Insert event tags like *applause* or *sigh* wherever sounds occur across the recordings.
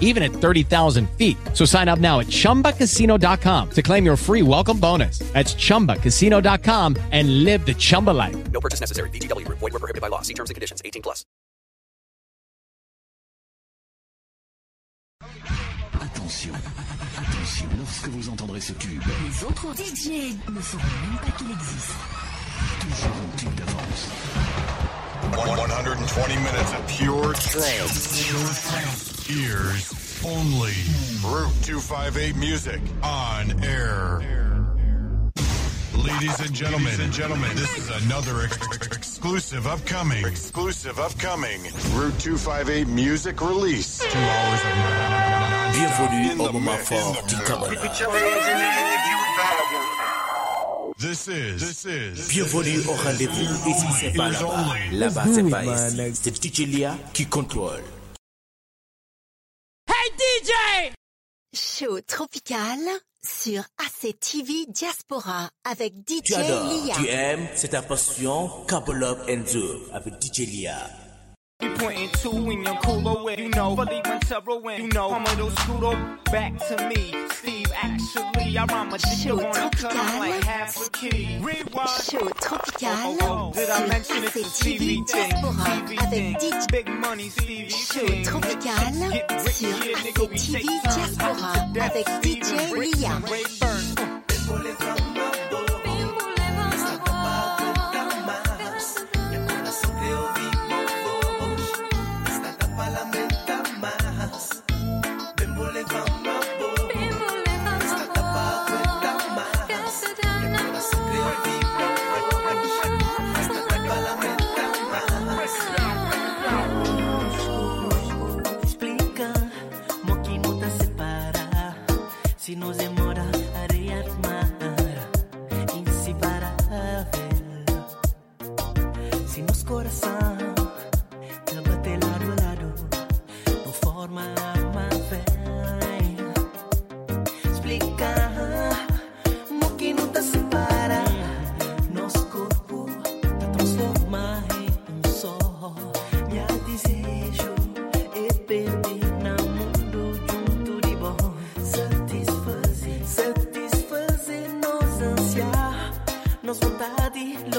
even at 30,000 feet. So sign up now at chumbacasino.com to claim your free welcome bonus. That's chumbacasino.com and live the Chumba life. No purchase necessary. VGW Group. Void were prohibited by law. See terms and conditions. 18 plus. Attention, attention, lorsque vous entendrez ce tube, Les autres DJ ne sauront même pas qu'il existe. toujours un tube d'avance. 120 minutes of pure trance. Ears only. Route 258 music on air. Ladies and gentlemen, Ladies and gentlemen, this is another ex- ex- exclusive upcoming, exclusive upcoming Route 258 music release. Two hours of Bienvenue in au the moment fort du. Kabbalah. This is, this is, Bienvenue au rendez-vous. Ici, c'est pas là-bas. Là-bas, c'est pas ici. C'est DJ Lia qui contrôle. Show tropical sur ACTV Diaspora avec DJ Tu adores, Lia. tu aimes, c'est ta passion. Kabbalah Enzo avec DJ Lia. You pointing to in your cooler way, you know, fully Montero in, you know, Commodore Scudo, back to me, Steve, actually, I rhyme a dick Show on a cut, I'm like tropical. half a key. Rewind. Show tropical Oh, oh, did I mention it's a TV thing? TV thing. DJ Big money, Stevie. Show thing. tropical sur yeah, nigga, we ACTV take time. Diaspora avec DJ and Rick ti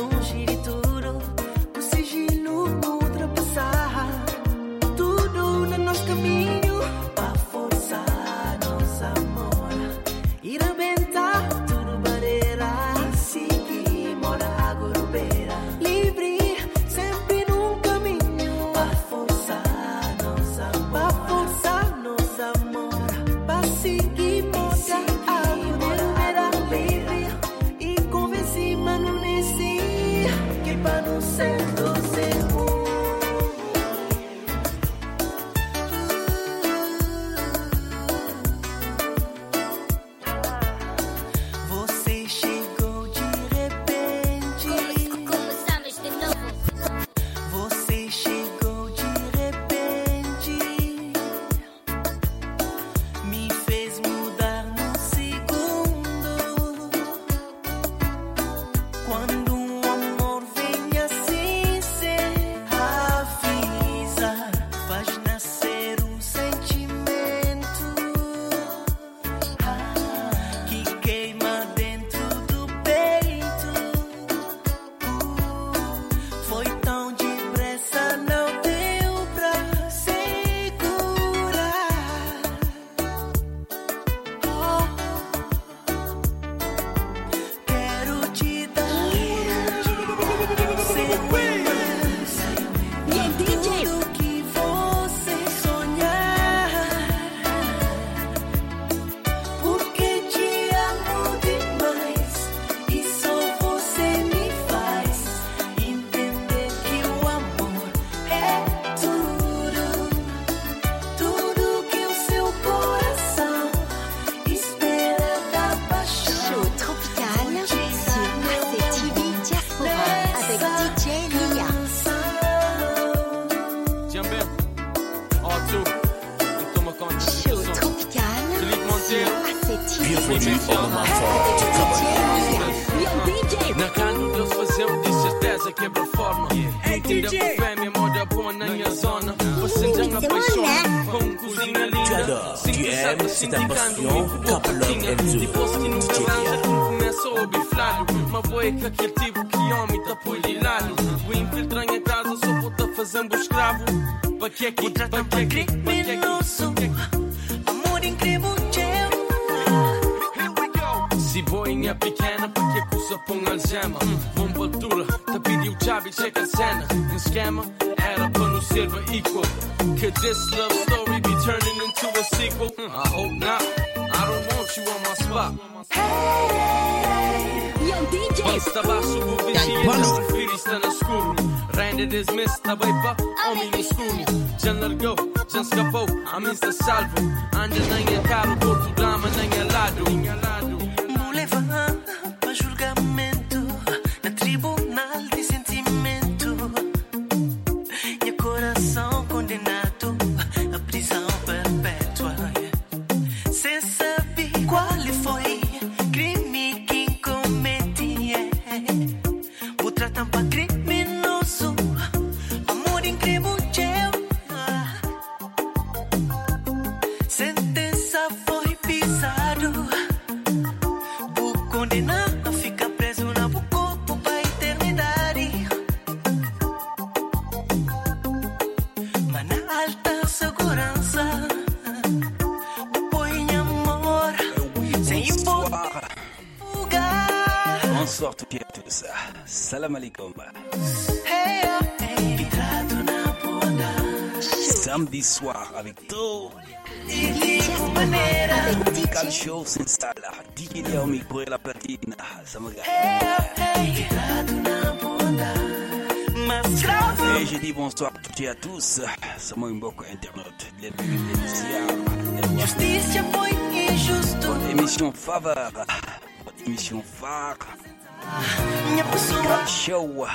Musical Show.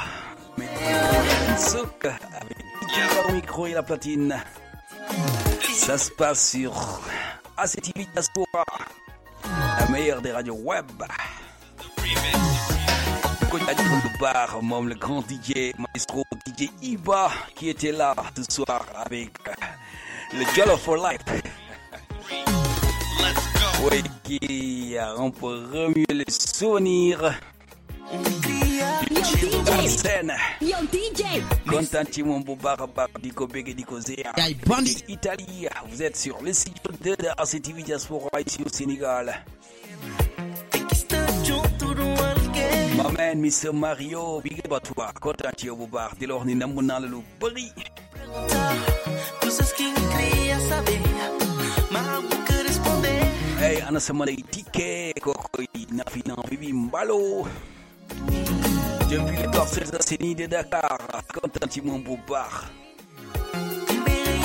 DJ Léo micro et la platine. Ça se passe sur ACTV Diaspora. La meilleure des radios web. Bar, moom le grand DJ, maestro DJ Iba, qui était là ce soir avec le Jollof for Life. Oui, qui a un peu remué les souvenirs. Yo, DJ. Italie, vous êtes sur le 2 de ACTV Diaspora ici au Sénégal. My man, Mr. Mario, big up à toi. La lu bëri. Coisas que ninguém queria Hey, ana sama lay tikke kokoy Nafi Nan Bibi Mbalo? Depuis les Parcelles Assainies de Dakar, content ci moom bu baax.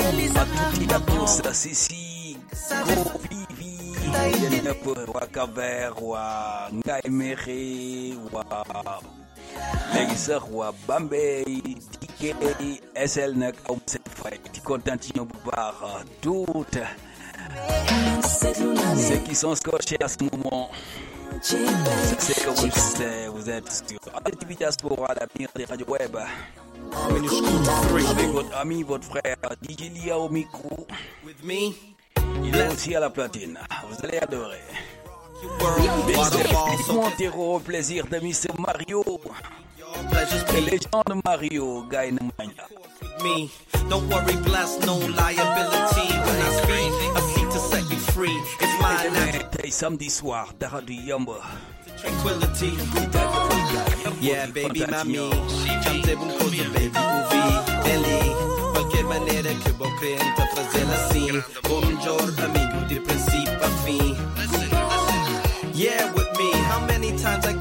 Realizar Tuuti la tous, Sissi, Go Vivi, yéen ñëpp waa Cap-Vert, waa Ngaye Mékhé, waa léegi sax waa Bambey, Diké, SL ma seen fay bu baax toutes ceux qui sont scotchés à ce moment. Sais que vous le savez, vous êtes sur ATV Diaspora, l'avenir des radios web. Avec votre ami, votre frère DJ Lia au micro. Il est aussi à la platine. Vous allez adorer. Montero, au plaisir de Mr. Mario. les gens de Mario, Guy Namanya. me. Don't worry, bless, no liability. When I free. It's my life. Samedi soir, Daradu Yombo. Tranquility. Yeah, baby, mami. Chamte bunkosa, baby, uvi. Eli. Qualquer maneira que vou crente fazê-la assim. Bom dia, amigo, de princípio a fim. Yeah, with me. How many times I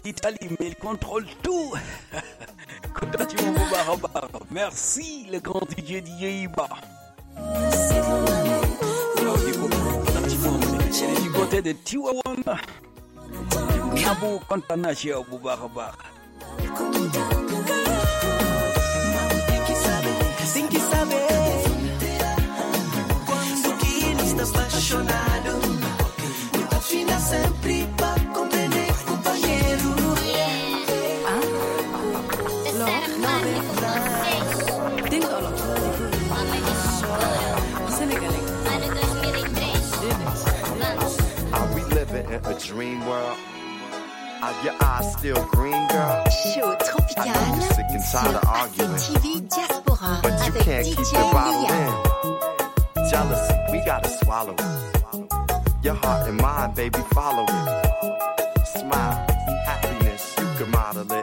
d'Italie, mais il contrôle tout. *laughs* Merci le grand DJ DJ Iba. c'est du côté de baax dream world? Are your eyes still green, girl? Show tropical I know you're sick and tired of arguing. ACTV Diaspora But you can't keep DJ the bottle in. Jealousy, we gotta swallow it. Your heart and mind, baby, follow it. Smile, happiness, you can model it.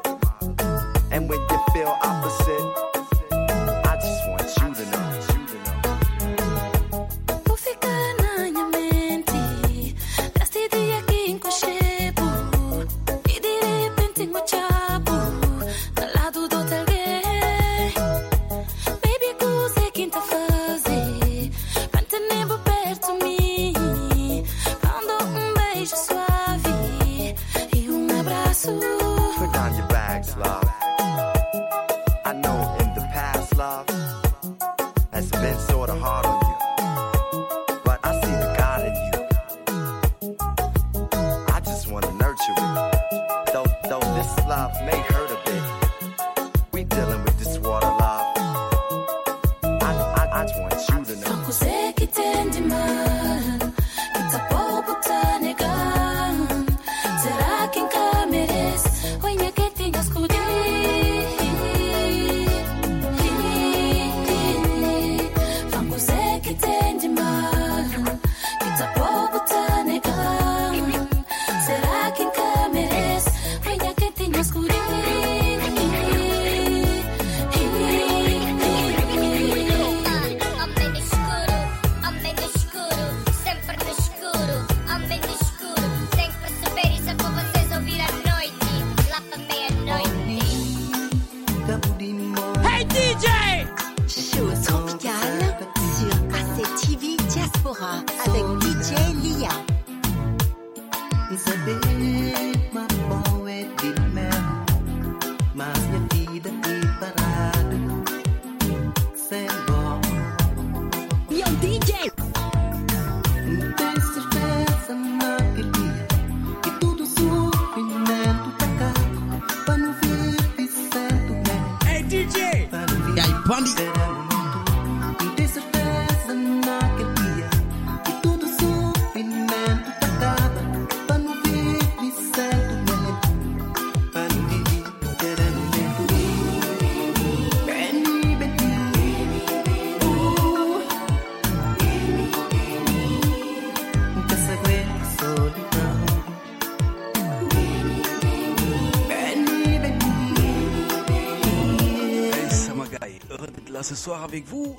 Avec vous.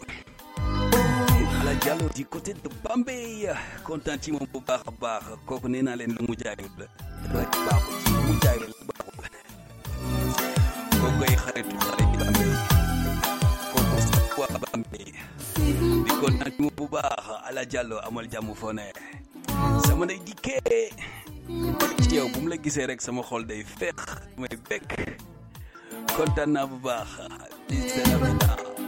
La Diallo du côté de Bambey. Moom bu baax. A la. rek baaxul kooku ay la la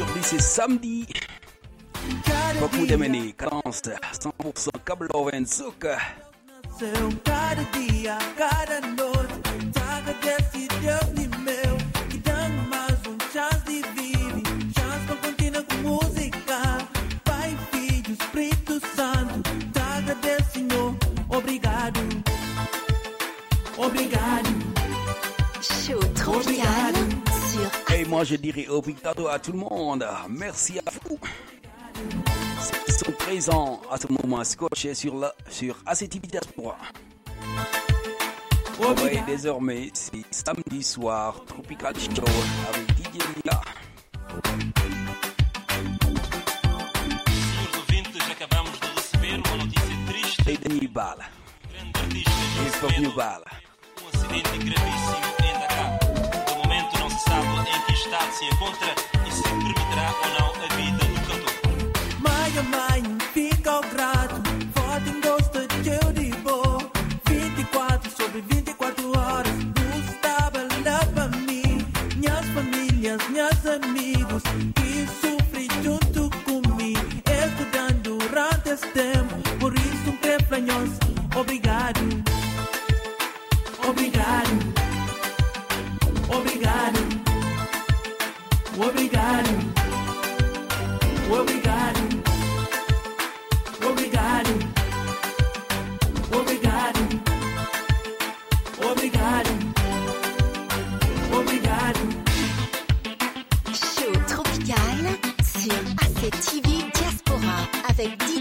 aujourd'hui c'est samedi mu demee nii cadence 100% Kabloven Zouk Seu cada dia, cada noite Traga desse Deus de Que dá-me mais um chance de viver Chance para continuar com música Pai, Filho, Espírito Santo Traga desse Senhor Obrigado Obrigado Et moi, je dirais obrigado à tout le monde. Merci à vous. Ils sont présents à ce moment scotchés sur, la, sur ACTV Diaspora. Ouais, désormais, c'est samedi soir, Tropical Show avec DJ. Senhores ouvintes, acabamos de receber em estado se encontra e se permitirá ou não a vida do cantor. Maia, mãe, fica ao grato. Votem gosta de eu de boa. 24 sobre 24 horas. Lá para mim. Minhas famílias, meus amigos.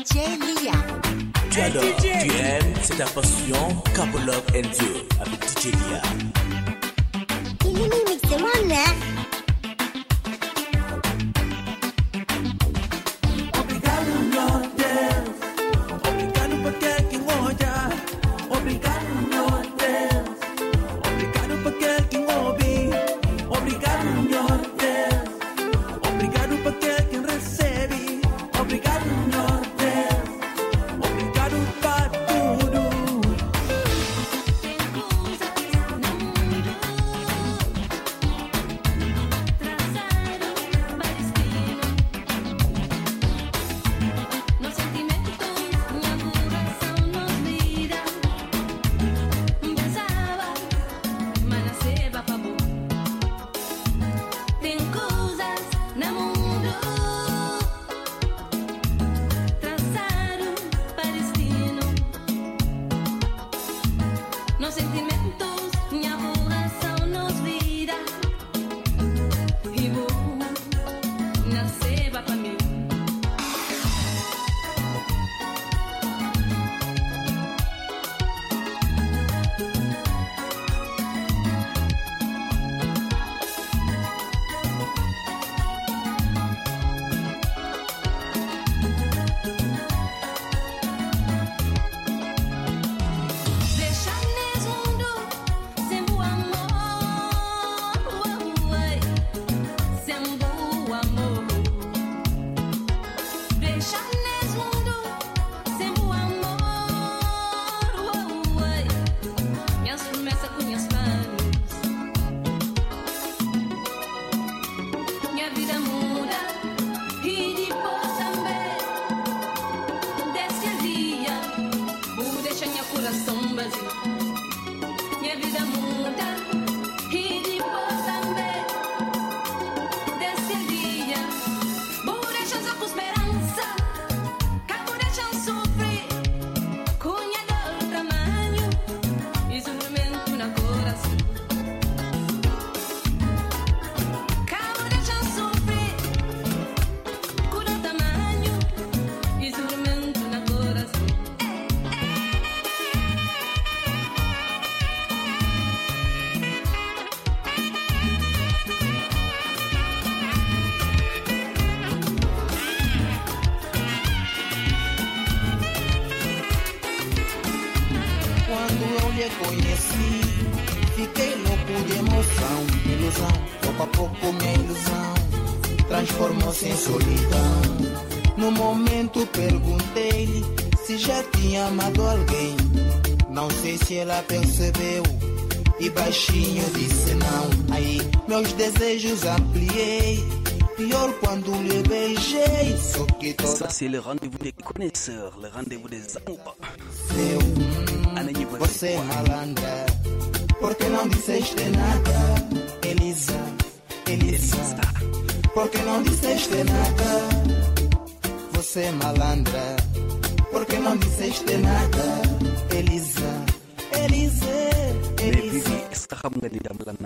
DJ Lia. Tu adores, tu aimes, c'est ta passion. Couple Love and Dieu avec DJ Lia. Il est c'est mon mère. C'est le rendez-vous des connaisseurs, le rendez-vous des amoureux. Você é malandra, porque não disseste nada, Elisa, Elisa, porque não disseste nada. Você é malandra, porque não disseste nada, Elisa, Elisa, Mais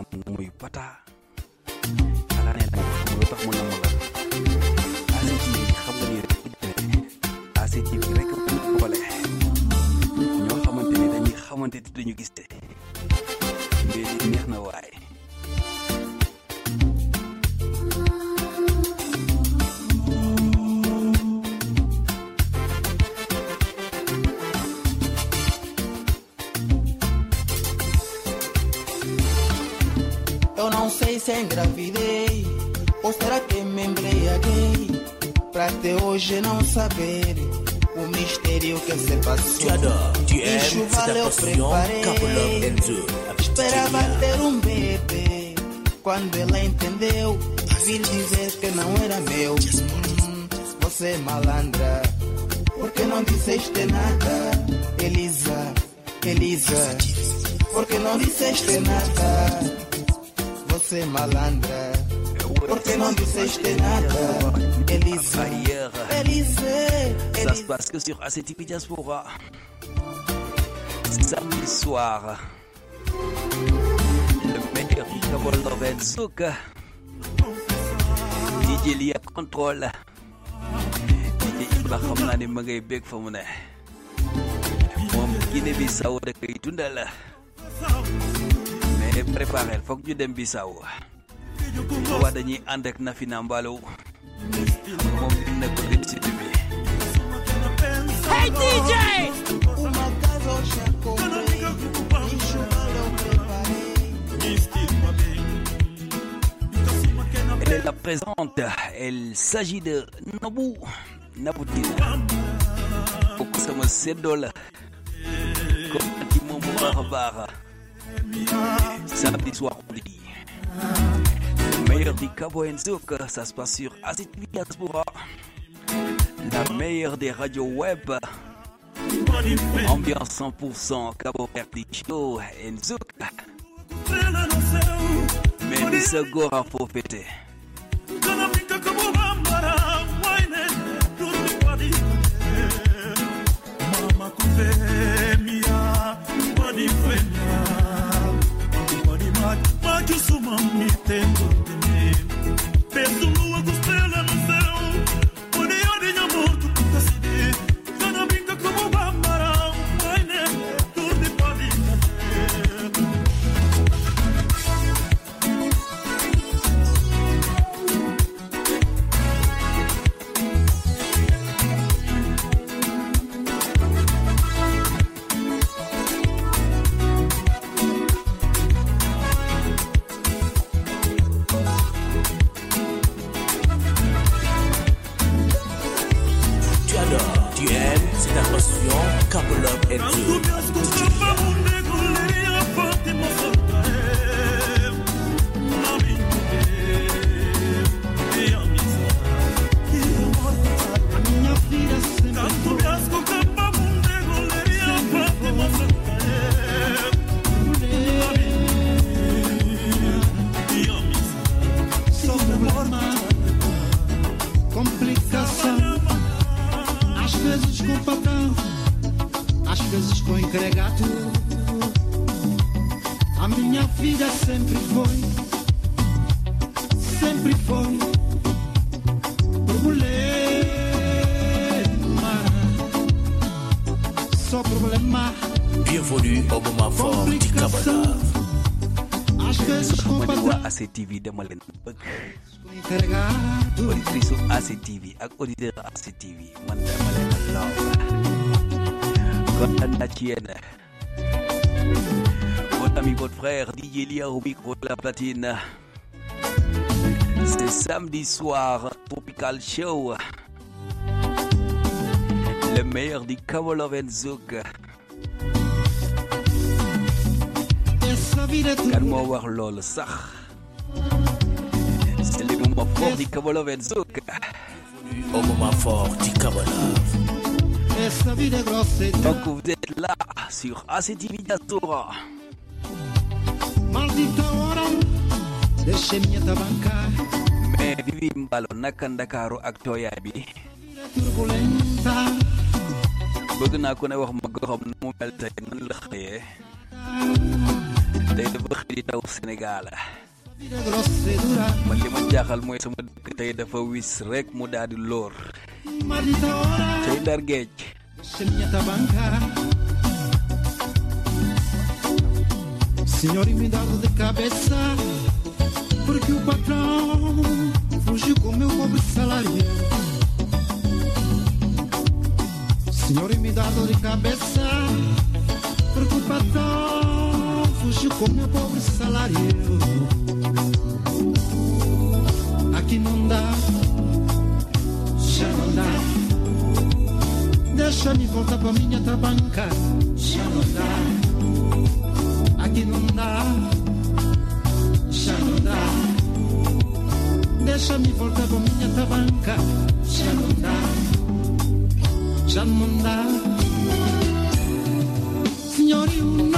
saber O mistério que se passou. Passion. Couple Love preparei Esperava ter um bebê. Quando ela entendeu Vir dizer que não era meu. Hum, Você é malandra Porque não disseste nada? Elisa, Elisa Porque não disseste nada? Você nada Elisa, Elisa Ça se passe que sur ACTV Diaspora. Samedi soir. Le meilleur du Kabul Lovenzuka. DJ Lia contrôle. DJ Ibra xam naa ne ma ngay bég fa mu ne. moom Guinée Bissau da koy dundal. mais préparé foog ñu dem Bissau. Waa dañuy ànd ak Nafina moom dina bi. Hey DJ! Elle la présente. Elle s'agit de Nabou. Naboutine. Kooku sama seddoo la. Comme. Samedi soir on dit. Le meilleur du Cabo Enzouk, ça se passe sur ACTV Diaspora. La meilleure des radios web. Ambiance 100% Cabo Verde Show Enzouk. Mais ni sa góor a ACTV dama leen bëgg. Auditrice ACTV ak auditeur ACTV man dama leen a laaw kontaan naa ci yéen. Votre ami votre frère DJ Lia au micro de la platine. C'est samedi soir Tropical Show. Le meilleur du Cabo Love Zouk kan moo wax loolu sax? moment fort d'Ikabolo Benzouk. Au moment fort d'Ikabolo. Tant que vous êtes là sur ACTV Diaspora. Mais Bibi Mbalo Nakandakaro Aktoyabi. bëgg naa ku ne wax ma goxam na mu mel tey nan la xëyee tey dafa xëy di taw Sénégal man li ma jaaxal mooy sama dëkk tey dafa wis rek mu daal di lóor tey ndar géej. Senhor, me dá dor de cabeça, porque o patrão fugiu com meu pobre salário. Senhor, me dá dor de cabeça, porque o patrão fugiu com meu pobre salário. Aqui não dá, já não dá. Deixa-me voltar pra minha tabanca, já não dá. Aqui não dá, já não dá. Deixa-me voltar pra minha tabanca, já não dá, já não dá. Senhor, eu não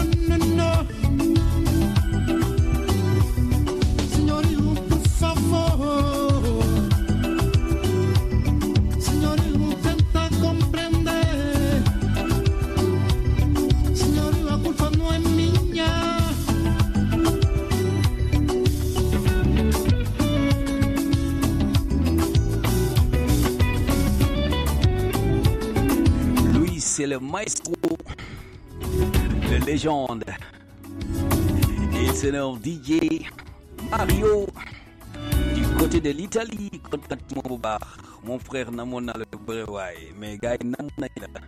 c'est le maestro, le légende. Il se nomme DJ Mario. Du côté de l'Italie, contacte-moi bu baax mon frère la lu bëri waaye mais gars yi nam nañ la.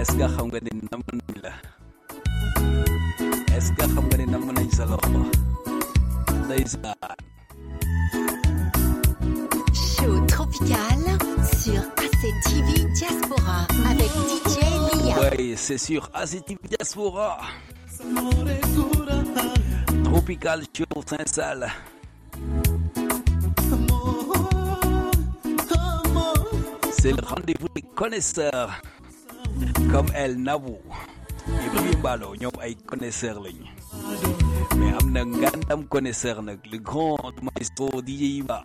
Est-ce que xam nga ni nam nañ la? Est-ce que xam nga ni nam nañ sa loxo? Ndeysaan Show tropical sur ACTV Diaspora avec DJ Lia. Ouais, c'est sur ACTV Diaspora. Tropical Show Saint-Salle. C'est le rendez-vous des connaisseurs comme El Nabou. Et puis Mbalo, ñoom ay connaisseurs. Mais am na ngandam connaisseur le grand maestro DJ Iba.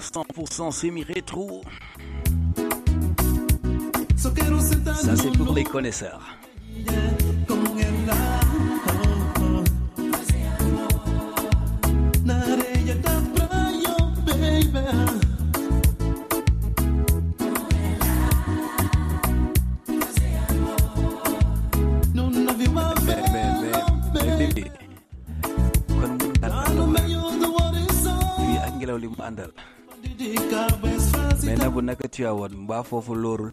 100% semi-rétro. Ça, c'est pour les connaisseurs. Tivaouane mbaa foofu loorul.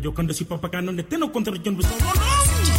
Yo cuando soy papá, no le tengo contra el John Wick.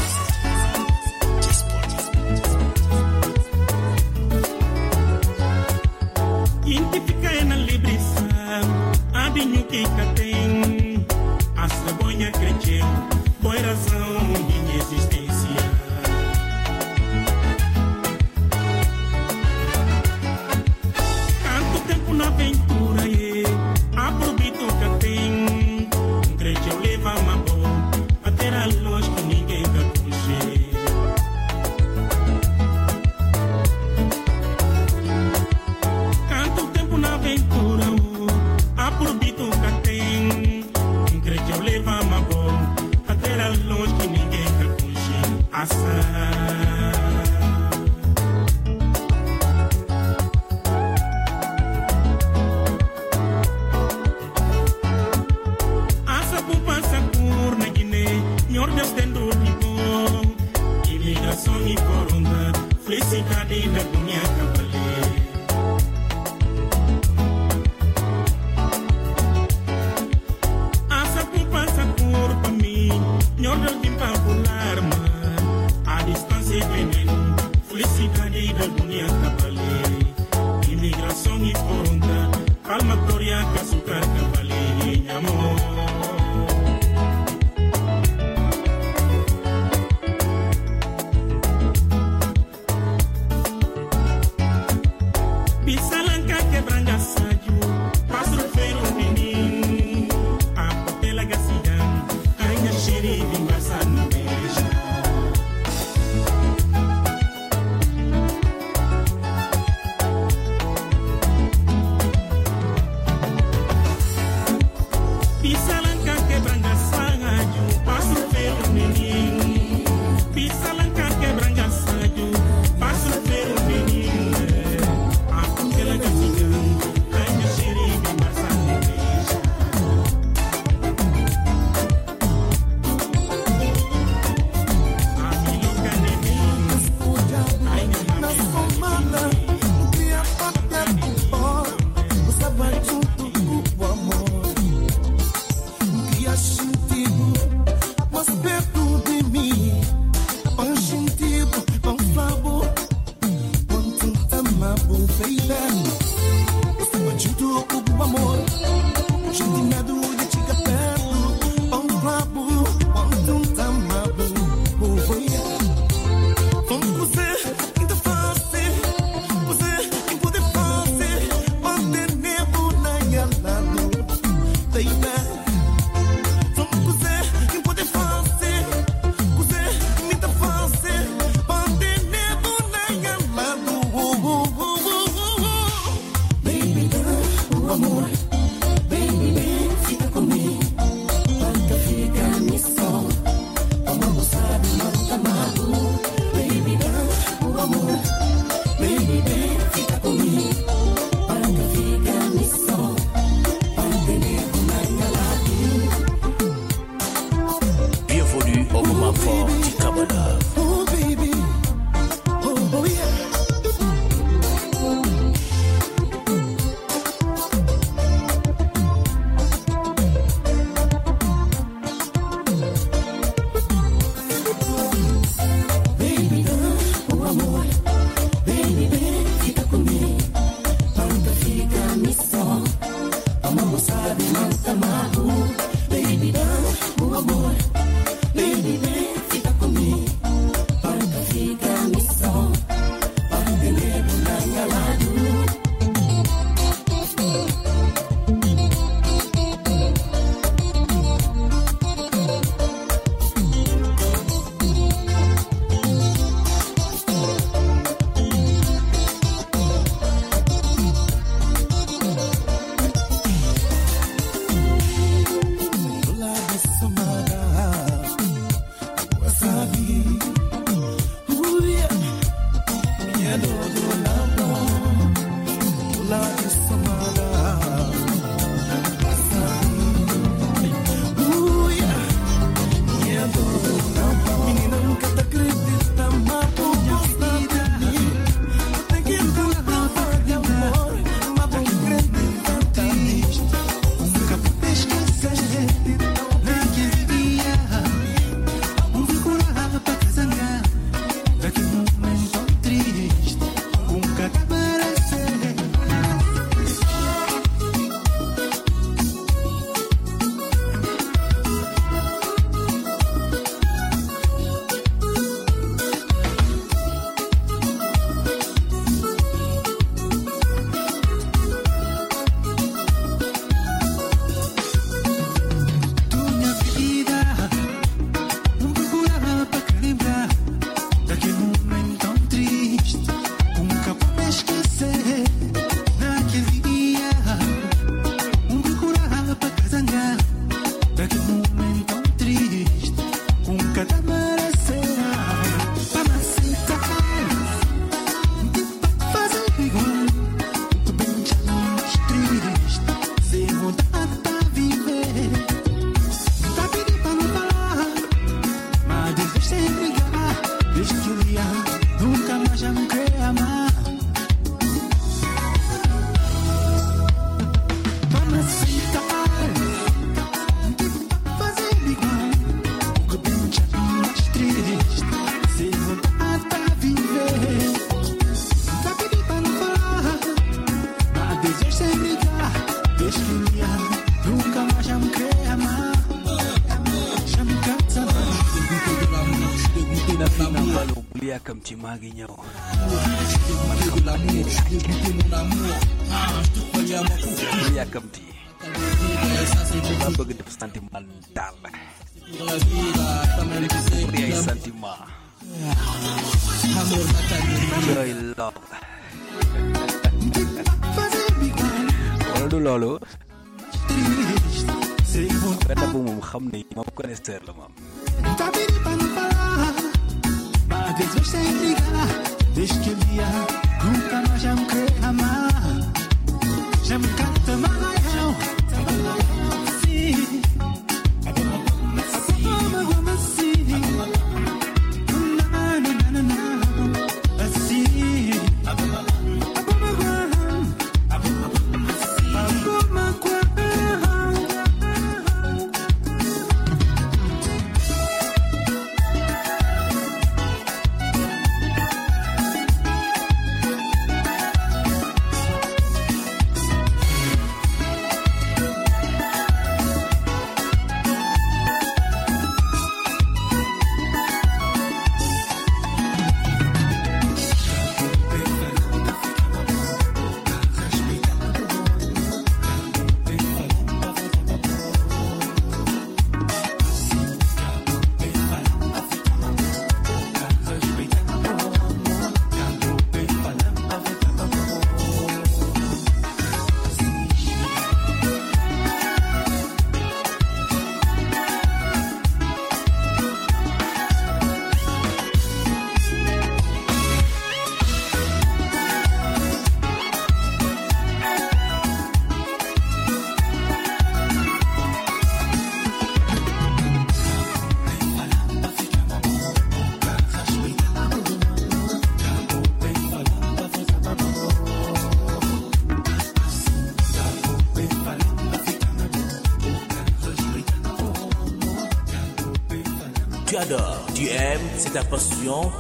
C'est ta passion.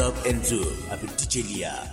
Up Enzo avec DJ Lia.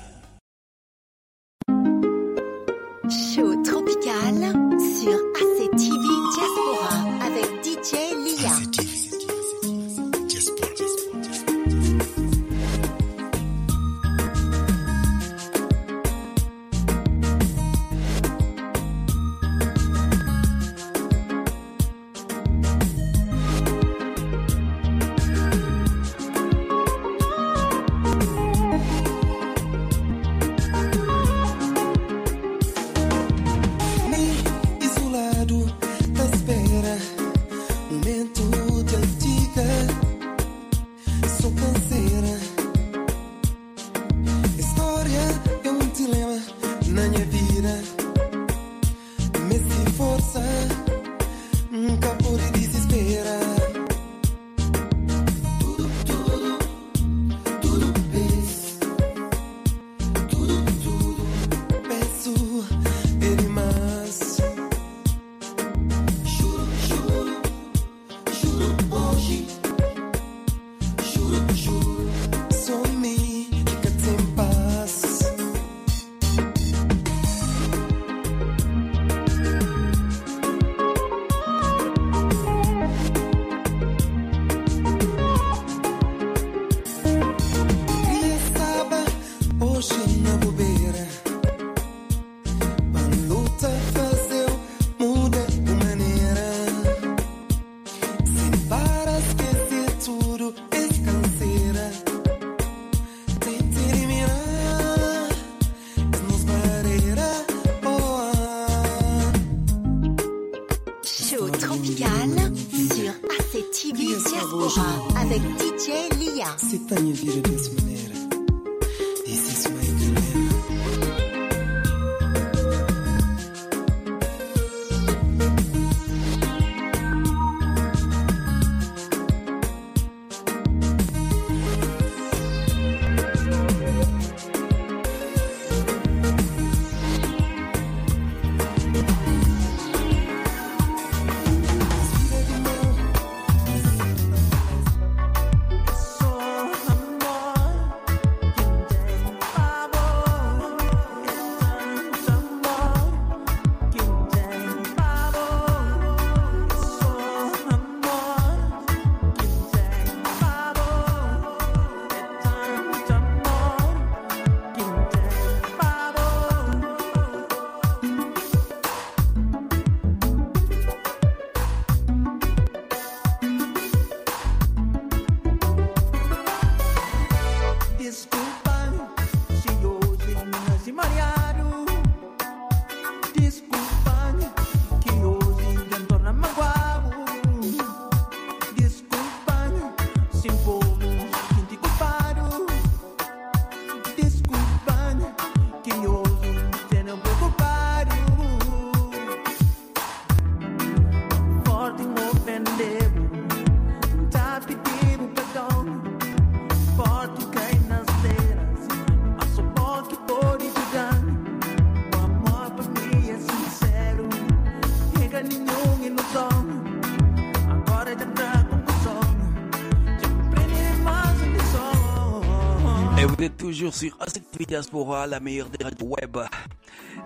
Toujours sur ACTV Diaspora, la meilleure des radios web.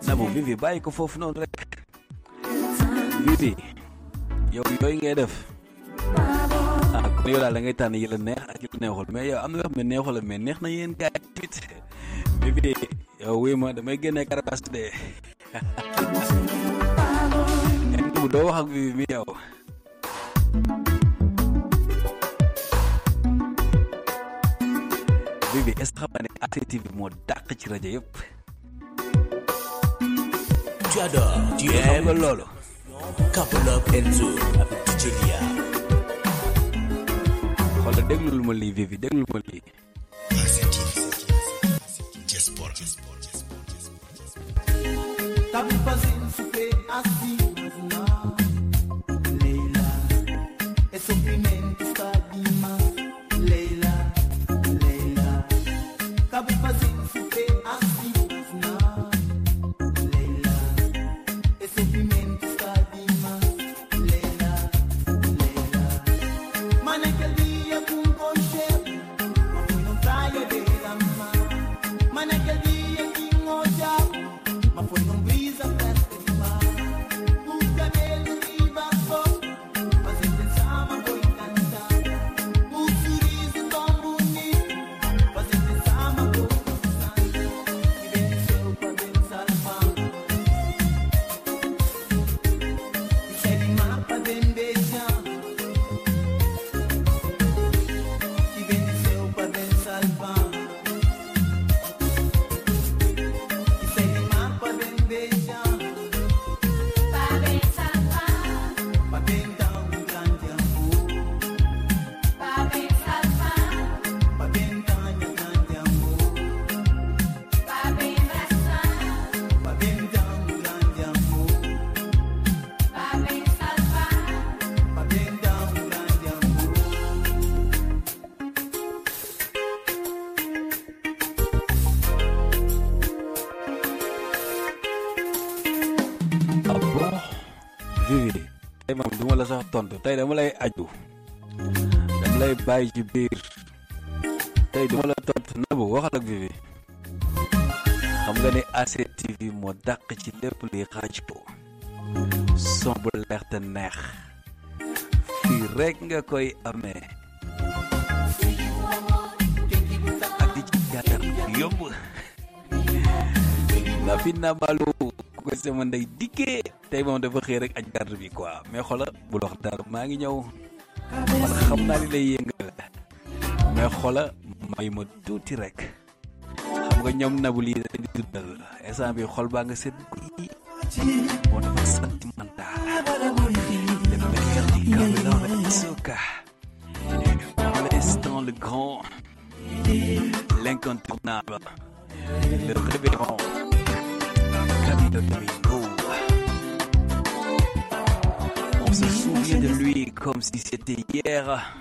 Nabo Vivi bàyyi ko foofu noonu rek. Vivi yow yooyu ngay def. ah kon yow daal da ngay tànn yi la neex ak yi la neexul mais yow am na yoo xam ne neexul la de. *laughs* Doo wax ak Vivi mi. Est-ce que xam ne ACTV moo dàq ci rajo yëpp. Tu adores, tu aimes loolu. Couple Up Enzo avec DJ Lia. xoolal déglul ma lii Vivi déglul ma lii. Diaspora. Tá me fazendo sofrer assim, sax tontu. Tey dama lay aju. Dama lay bàyyi ci biir. Tey du ma la tontu. Nabou waxal ak Vivi. Xam nga ne ACTV moo dàq ci lépp luy rajo. Son bu leer neex. Fii rek nga koy amee. Ak di ci jaatar yomb. Fi na ku ko sama ndey dikkee tey moom dafa rek aj garde bi quoi. Mais wax ngi xam li lay mais may ma rek. Xam nga di instant bi xol nga ko yi dafa sentimental. Le meilleur du Cameroun l'instant le grand le révérend on se souvient de lui comme si c'était hier.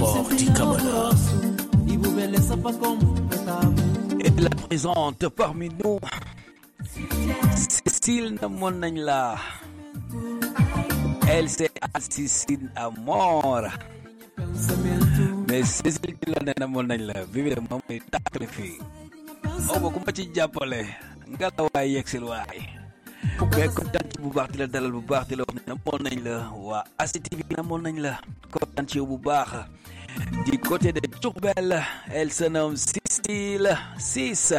Forti Kabbalah. Et la présente parmi nous, Cécile Elle s'est assassine à mort. Mais Cécile vive le moment et tacle. Oh, beaucoup Du côté de Tourbel, elle se nomme Sistil 6.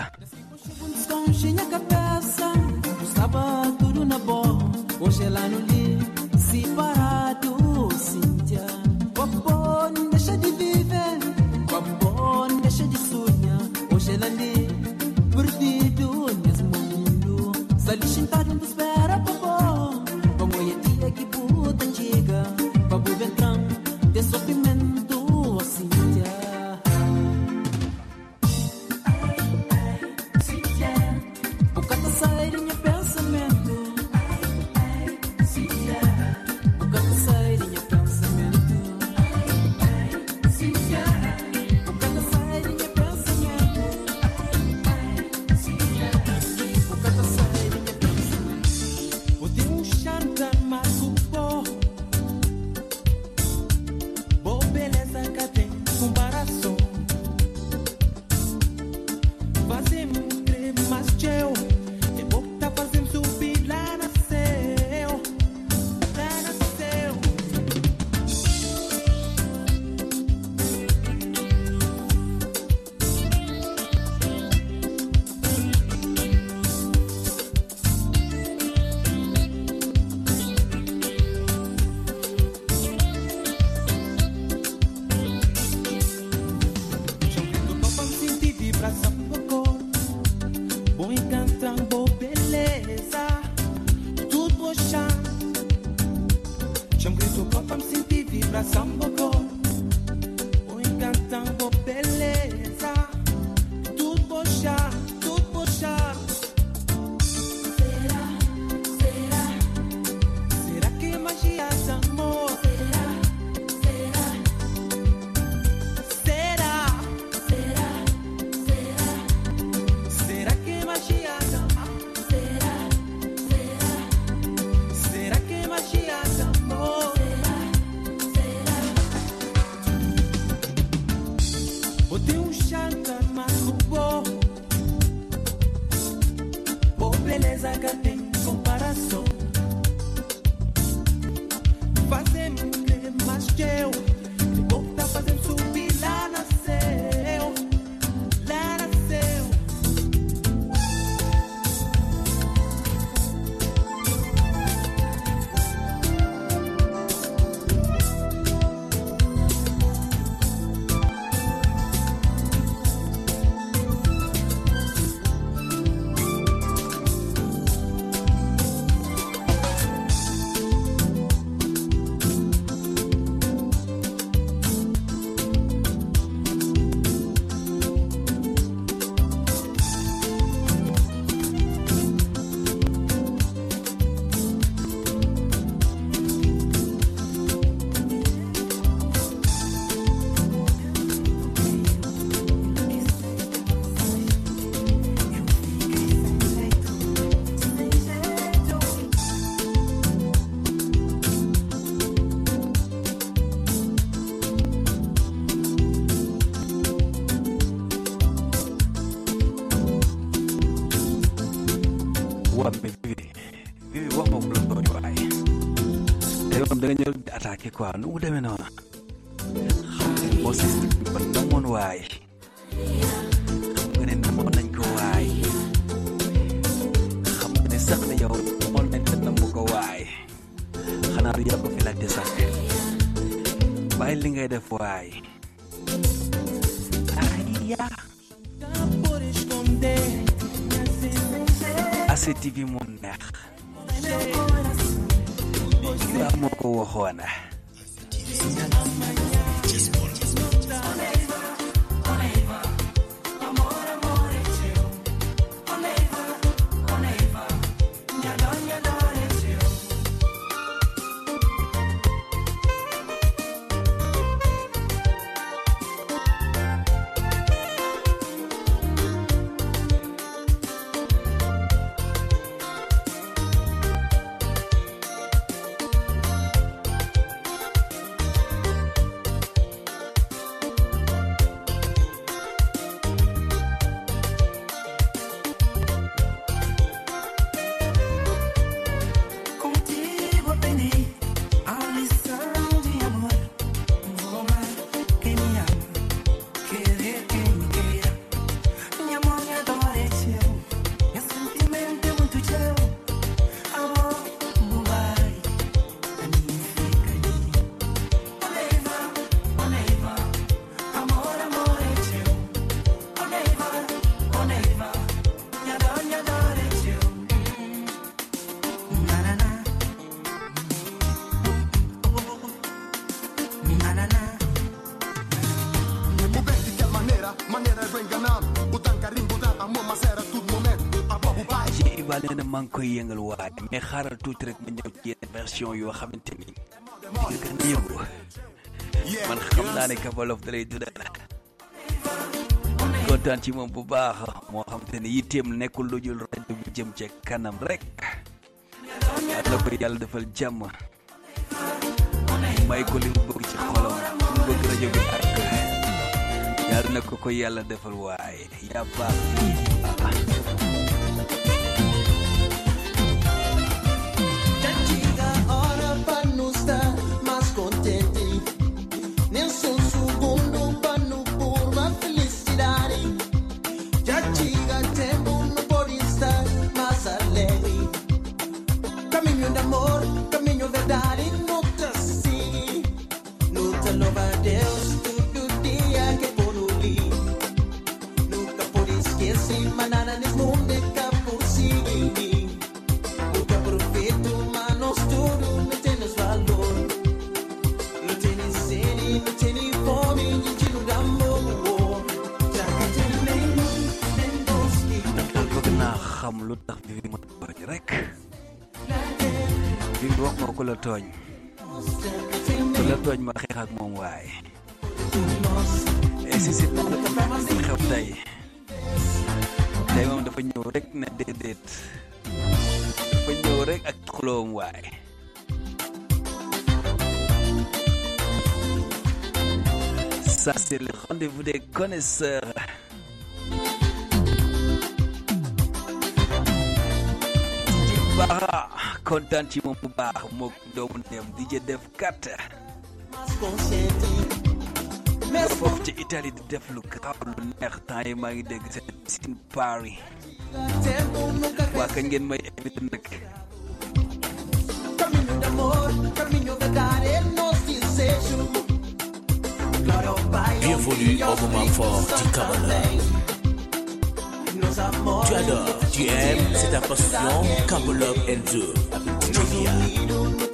perdido attaqué quoi nu mu demee noonu ne nañ ko waay xam nga ne sax na yow namoon nañ te namu ko li ngay def waay moo ko waxoon maa ngi koy yëngal waay mais xaaral tuuti rek ma ñëw ci yenn version yoo xamante ni di gën a yëngu man xam naa ne Kabalof da lay dundal kontaan ci moom bu baax moo xamante ne yitteem nekkul lu jul rajo bu jëm ci kanam rek. Yàlla ko yàlla defal jàmm. May ko li mu bëgg ci xolam mu bëgg rajo bi ak. Yàlla na ko ko yàlla defal waaye yaa baax connaisseurs baax kontaan ci moom bu baax def kat foofu ci Italie di def lu gaaw lu neex temps yi maa ngi dégg piscine Paris waa kañ ngeen may invité nag Caminho de amor, caminho verdade, nós desejos. Bienvenue au moment fort du Kabbalah. Tu adores, tu aimes, c'est ta passion. Kabbalov and Zoo avec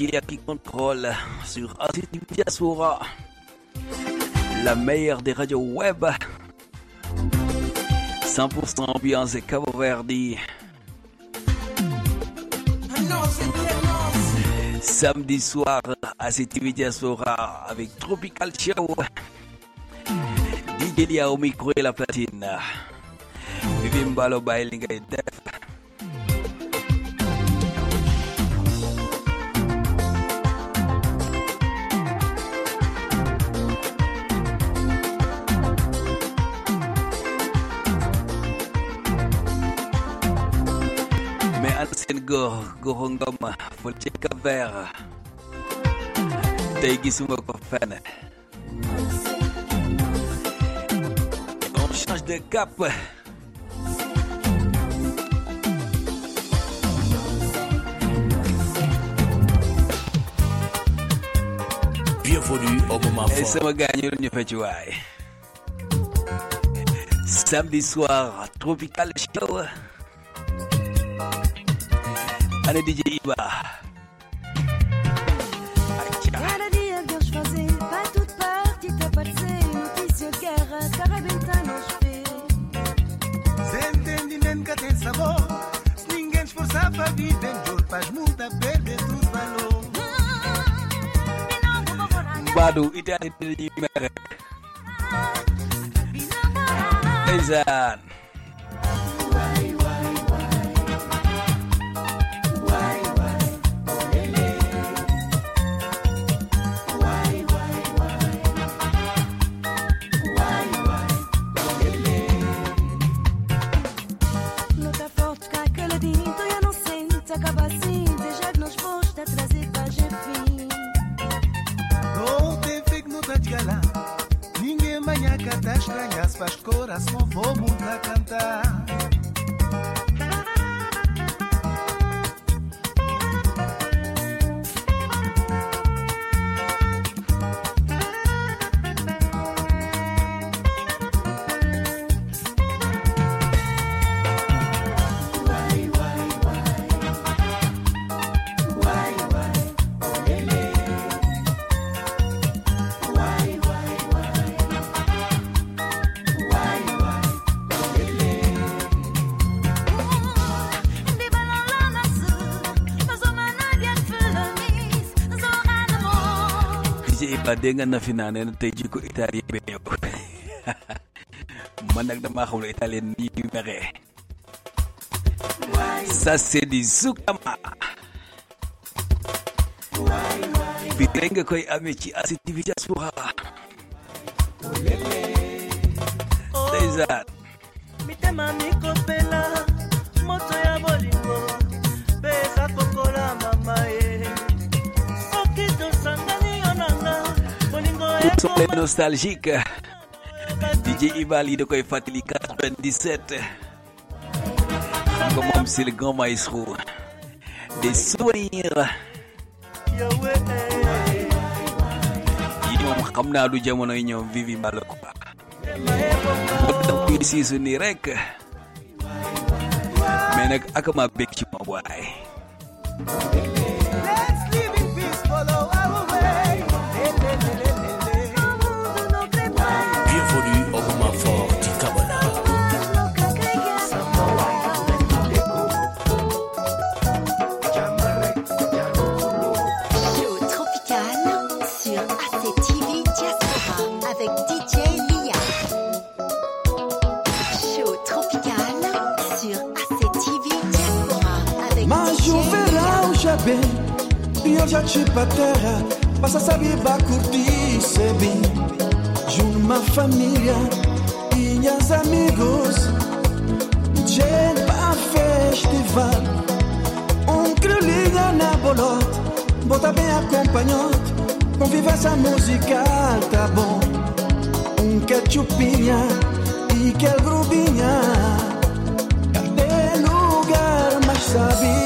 Qui contrôle sur Diaspora, la meilleure des radios web. 100% ambiance et Cabo Verdi. Samedi soir, ACT Diaspora avec Tropical Show. DJ au micro et la platine. Vivi Mbalo Bailinga et Def. Seen góor góoru ngoma fël ci Cap-Vert tey gisuma ko fenn on change de cap. Bienvenue au moment et fort. sama gaañu ñu fecc waay samedi soir tropical show ana DJ Iba Cada dia que eles fazem, vai tudo parte te aparecer. Notícia, guerra, tá arrebentando os pés. Sem entendimento que tem sabor. Se ninguém esforçar para viver, juro, faz muito a perder tudo valor. Mbadu itaani dañuy mere ndeysaan faz coração, vou a cantar. Iba dégg na fi naa nee tey jii ko italien bi ñëw *laughs* man nag damaa xamul italien ni ñu meree ça c'est du Zoukama bi rek nga koy amee ci ACT Diaspora nostalgique. DJ Iba lii da koy fàttali 97 xam nga moom c'est le grand maestro. Des souvenirs yi moom xam naa du jamono Vivi Mbalo ko moo tax kuy mais viatge pra terra passa a saber curtir se vi junt ma família minhas amigos. Gent va festival. Um criolida na bolot bota ben acompanyat convivência musical tá bom. Um ketchupinha e que é grubinha. Cadê lugar mais sabe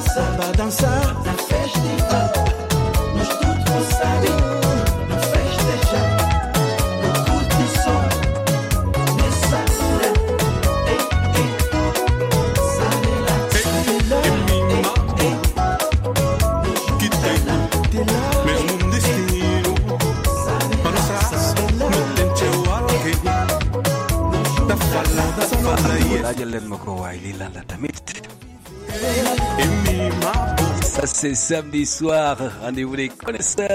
Ça va danser. samedi soir. Rendez-vous les connaisseurs.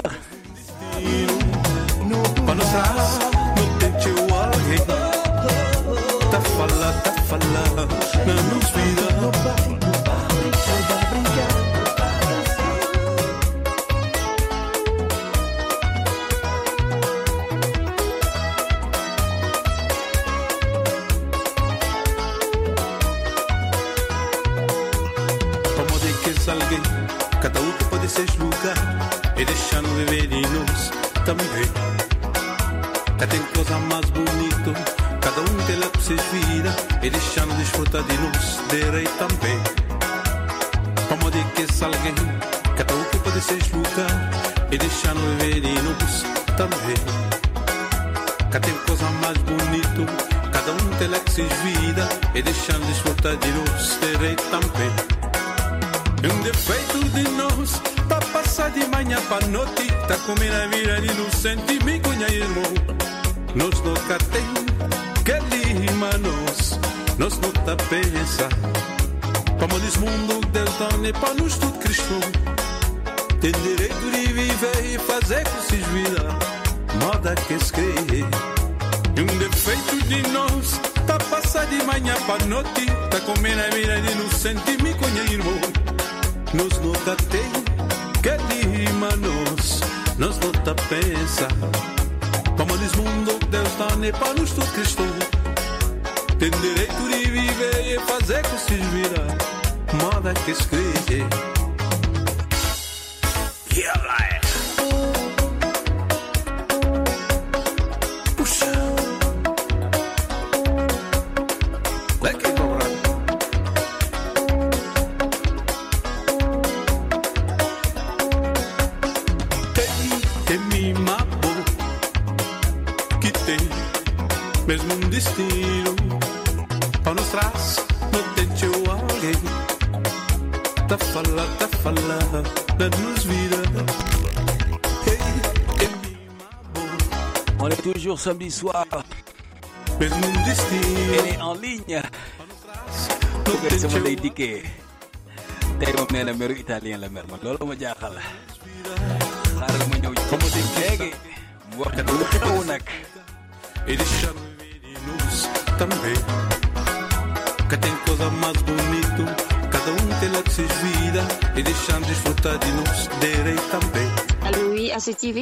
la mer man loolu ma jaaxal. Xaaral ma ñëw ko mu dig léegi mu wax kat lu xew nag. Edition também. Que tem coisa mais bonito cada um tem lá que se vida. E deixando desfrutar de nos derei também. Alô, a CTV?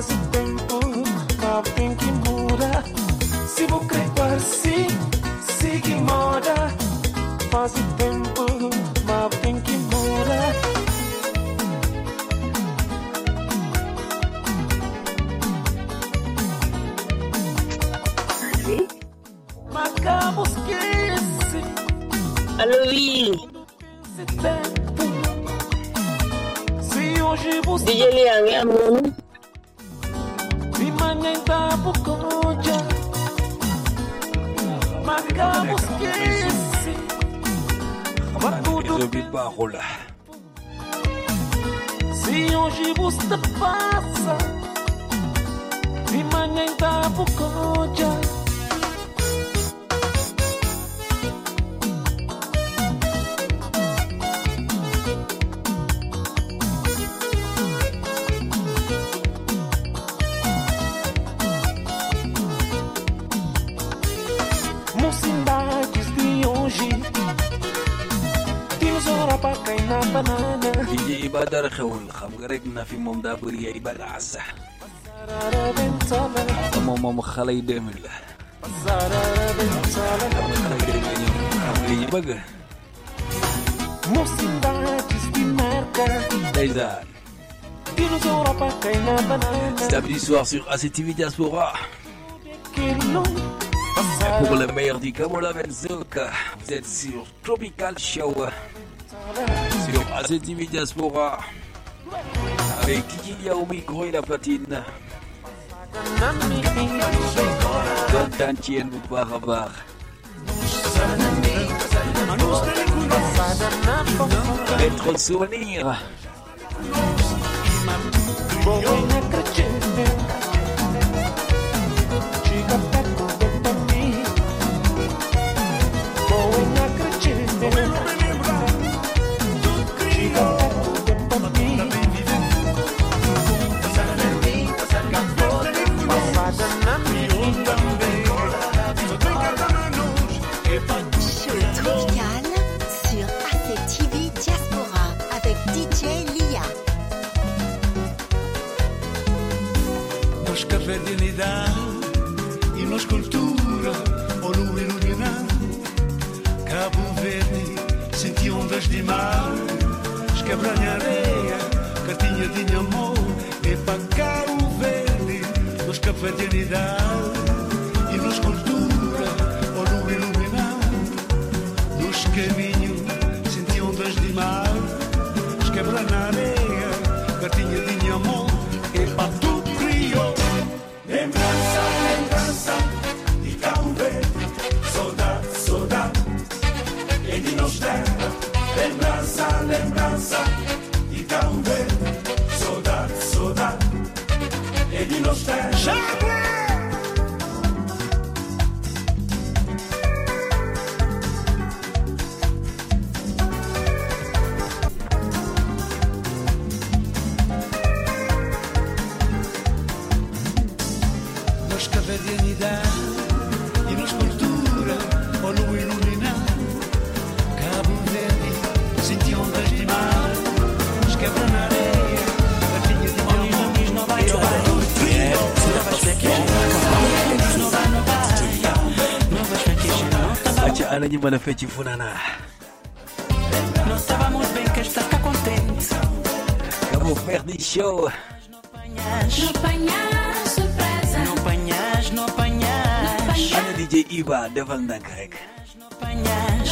faz quase tempo Alguém que muda Se vou crepar, se Se que Faz Quase tempo Alguém que muda Marcamos que se Alô, Se Se hoje você DJ Leão, é amor, Macabos que esse Réseau bi baaxul la Se hoje você passa De manhã tá bucoja xewul xam nga rek na fi moom daa bëri ay bagaas te moom moom xale yi 2000 la soir sur ACTV Diaspora. Pour le meilleur du vous êtes sur Tropical Show. Sur ACTV Diaspora avec Guillaume Gros et la platine. Content tienne vous pas rabar. Être souvenir. Dias demais, quebranha-areia, cartinha de amor, e para Cabo Verde, nos confraternidades. Aca ana ñu mën a fecc funana Não estávamos bem que estás cá contente. Cabo Verde Show No apanhas surpresa. Não apanhas, não apanhas. ana DJ Iba defal ndànk rek No apanhas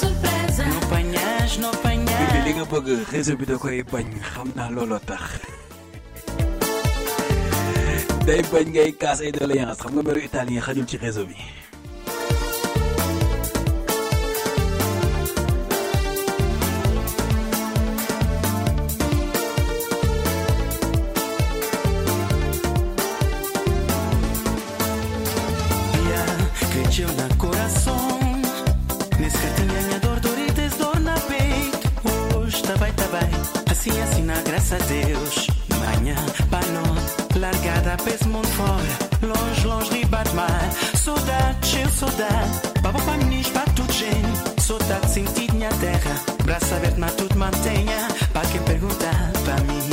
surpresa. Não apanhas, não apanhas. bi li nga bëgg réseau bi da bañ xam naa looloo tax day bañ ngay kaas ay doléance xam nga meru italien xajul ci réseau bi tá bem, tá bem. Assim, assim, na graça a Deus. Manhã, noite, largada, peso mundo fora. Longe, longe, de mar. Saudade, cheio saudade. Baba para meninos, para tudo, gente. Saudade, sentido minha terra. Braço aberto, na tudo mantenha. Para quem perguntar, para mim.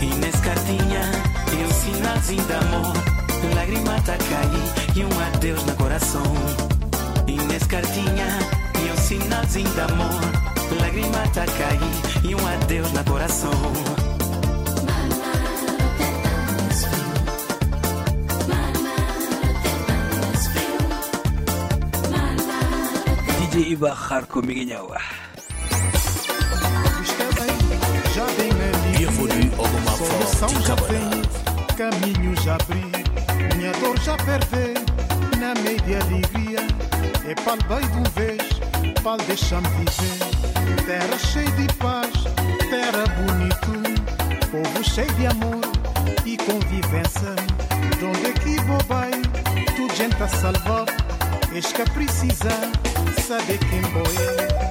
E nesse cartinha, tem um sinalzinho de amor. Lágrima tá cair e um adeus no coração. E nesse cartinha, tem um sinalzinho de amor. Lágrima tá cair e um adeus no coração. DJ Iba xaar ko mi ngi ñëw já vem Bienvenue au moment fort Solução du já Kabbalah. vem, caminho já abri, minha dor já ferve, na meia de alegria, é palbei de um vez, pal deixa-me viver, terra cheia de paz, terra bonito, povo cheio de amor e convivência, de onde é que vou vai, tudo gente a salvar, és que precisa saber quem boia. Democracia,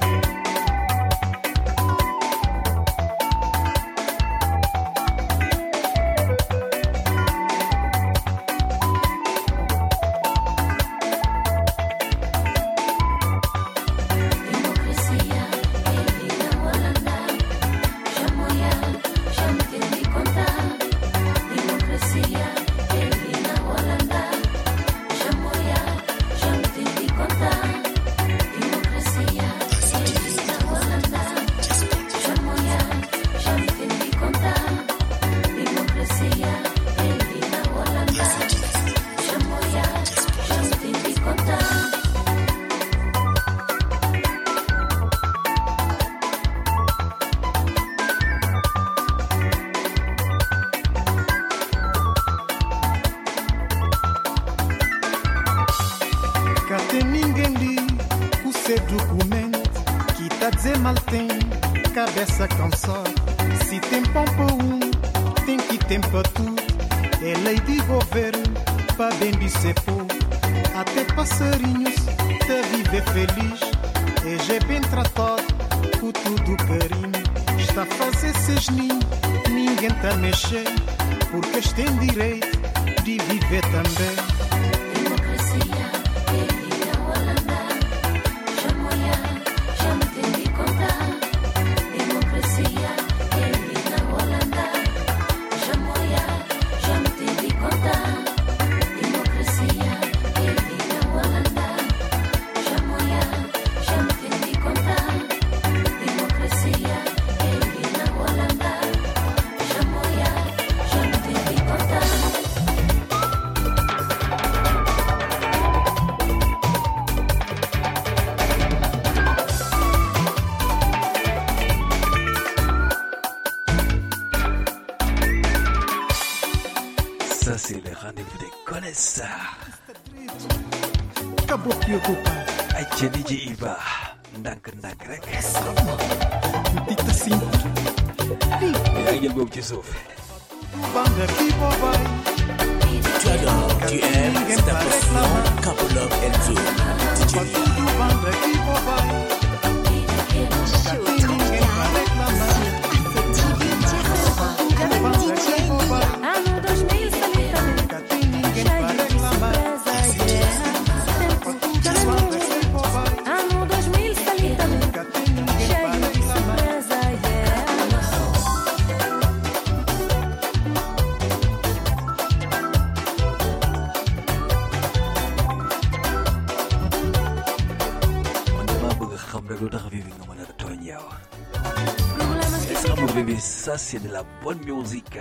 c'est de la bonne musique.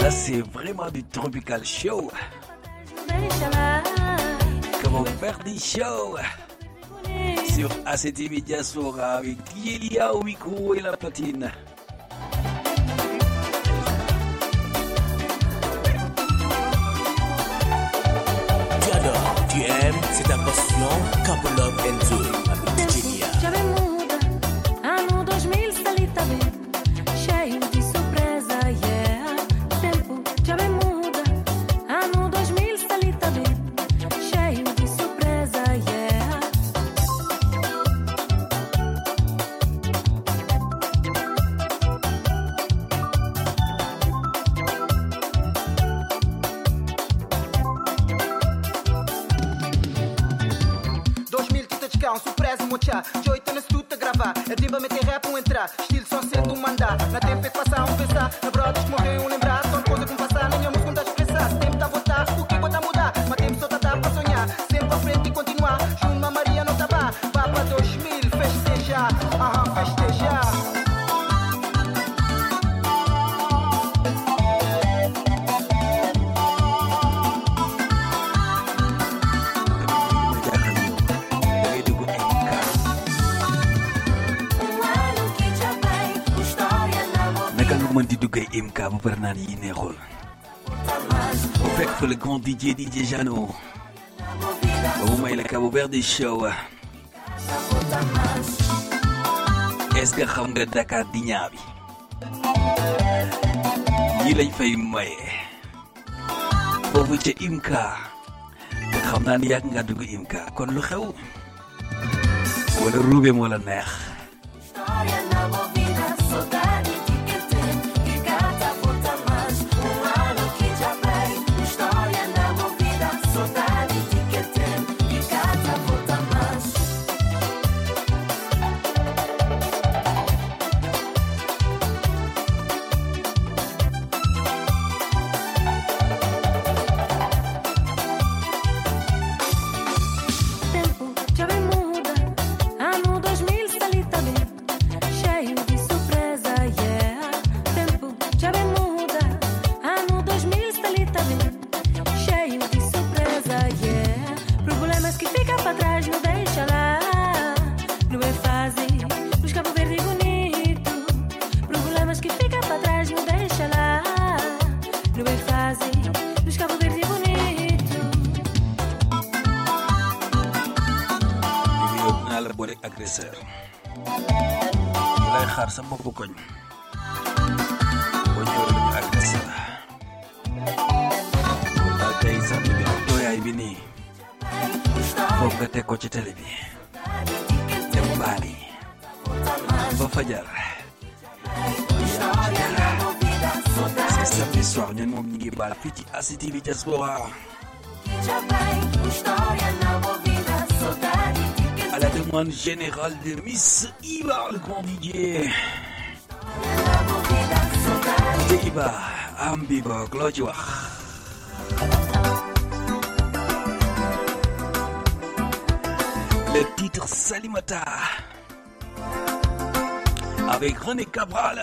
Ça c'est vraiment du tropical show. Comme Verdi Show sur ACTV Diaspora avec Yelia au micro et la platine Cabo Fait le grand DJ DJ Jano. Uma e la Cabo Verde Show. Est-ce que Dakar di ñaabi? Yi lañ fay maye. Foofu ca Imka. Te xam Imka kon lu xew? La neex. a À la demande générale de Miss Ibar le Grand Iba, Ambiba, Claudio. Le titre Salimata avec René Cabral.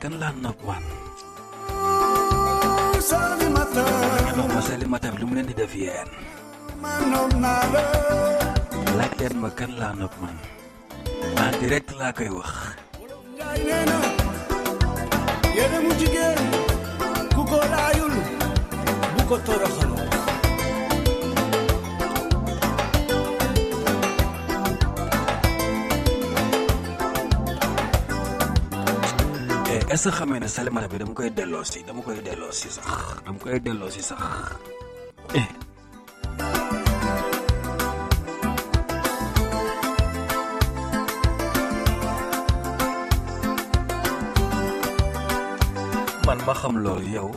跟烂了。tamkar da lausisa eh. Man ma xam loolu yow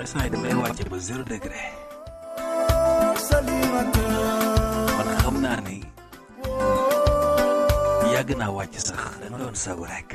instant damay wàcce ba zéro degré man xam naa ni. Yàgg naa wàcc sax dama doon sagu rek.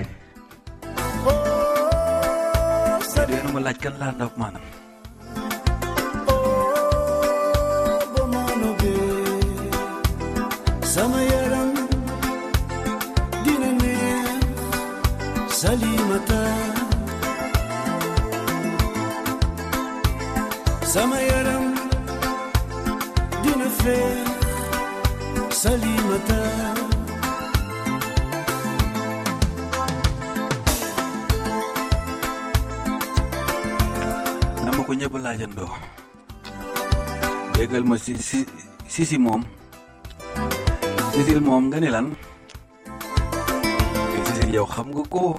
si mom, sisi moom. Sisil moom nga lan? Sisil yow xam nga ko.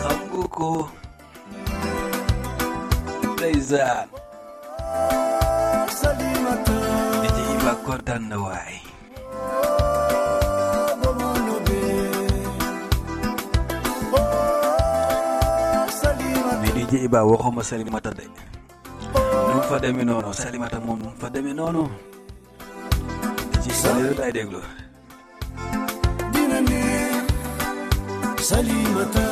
Xam nga ko. Ndeysaan. Di ci iba kontaan na waay. Di ci iba waxuma salimata fa demee noonu Salimata moom fa demee noonu ci Salimata tay déglu dina neex Salimata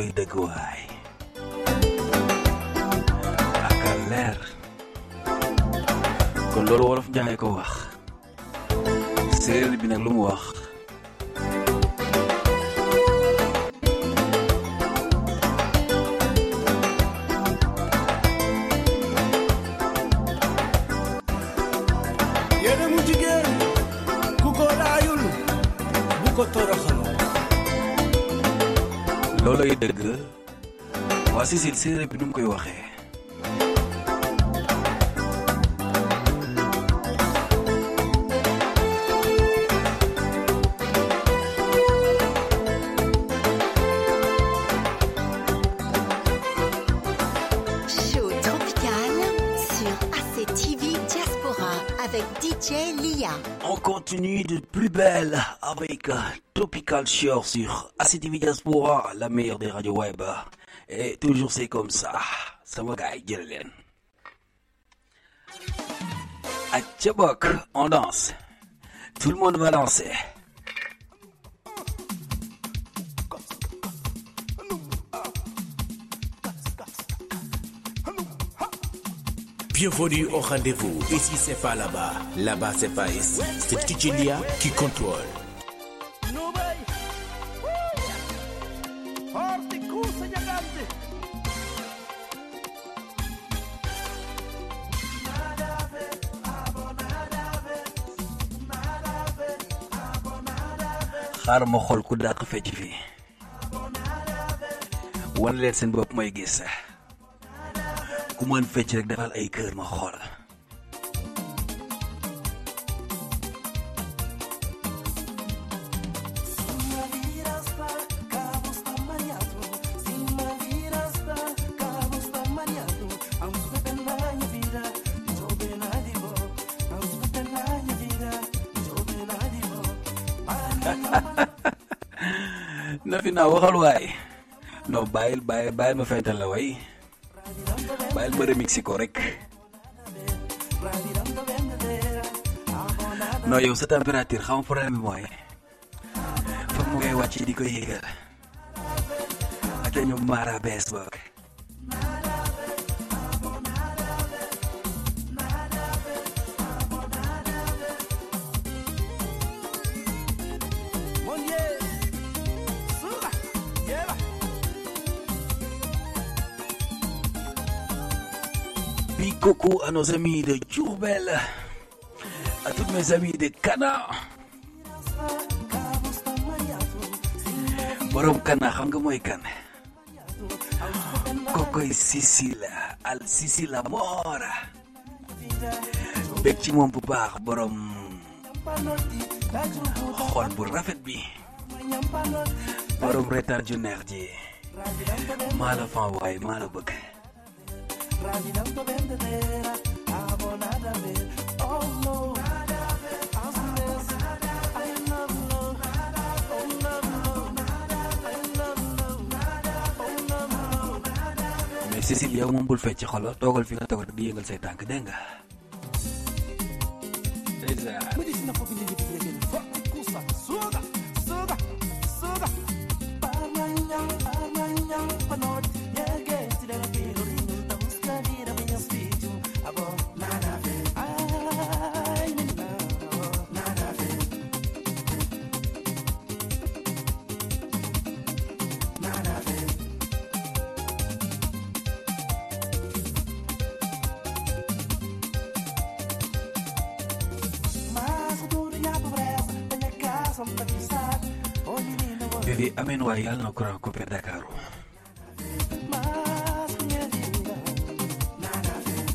looloy dëgg waay aka leer. Kon loolu wolof njaay ko wax. Séeréer bi nu mu koy waxee Show tropical sur ACTV Diaspora avec DJ Lia. On continue de plus belle avec Tropical Shore sur ACTV Diaspora, la meilleure des radios web. Et toujours c'est comme ça. Ça va gars, jël leen. On danse. Tout le monde va danser. Bienvenue au rendez-vous. Ici, c'est pas là-bas. Là-bas, c'est pas ici. C'est Tijélia qui contrôle. Xaaral ma xool ku dàq fecc fii wan leen seen bopp mooy gis. Ku mën fecc rek defal ay kër ma xool *laughs* na fi naa waxal waaye non bàyyil bàyyil bàyyil ma fental la way bàyyil ma remixi ko rek. Non yow sa température xam problème bi mooy. Foog mu ngay wàcc di ko yéegal. Ak ñu maara bees boog coucou à nos amis de Djourbel, à tous mes amis de Kana. borom Kana xam nga mooy kan? Kokoy Sicile al Sicile Mora bég ci moom bu baax borom xol bu bi. Borom retar ju neex ji. Maa la la mais Cécile yow moom bul fecc xolo toogal fi nga di yëngal say nga nada a ver.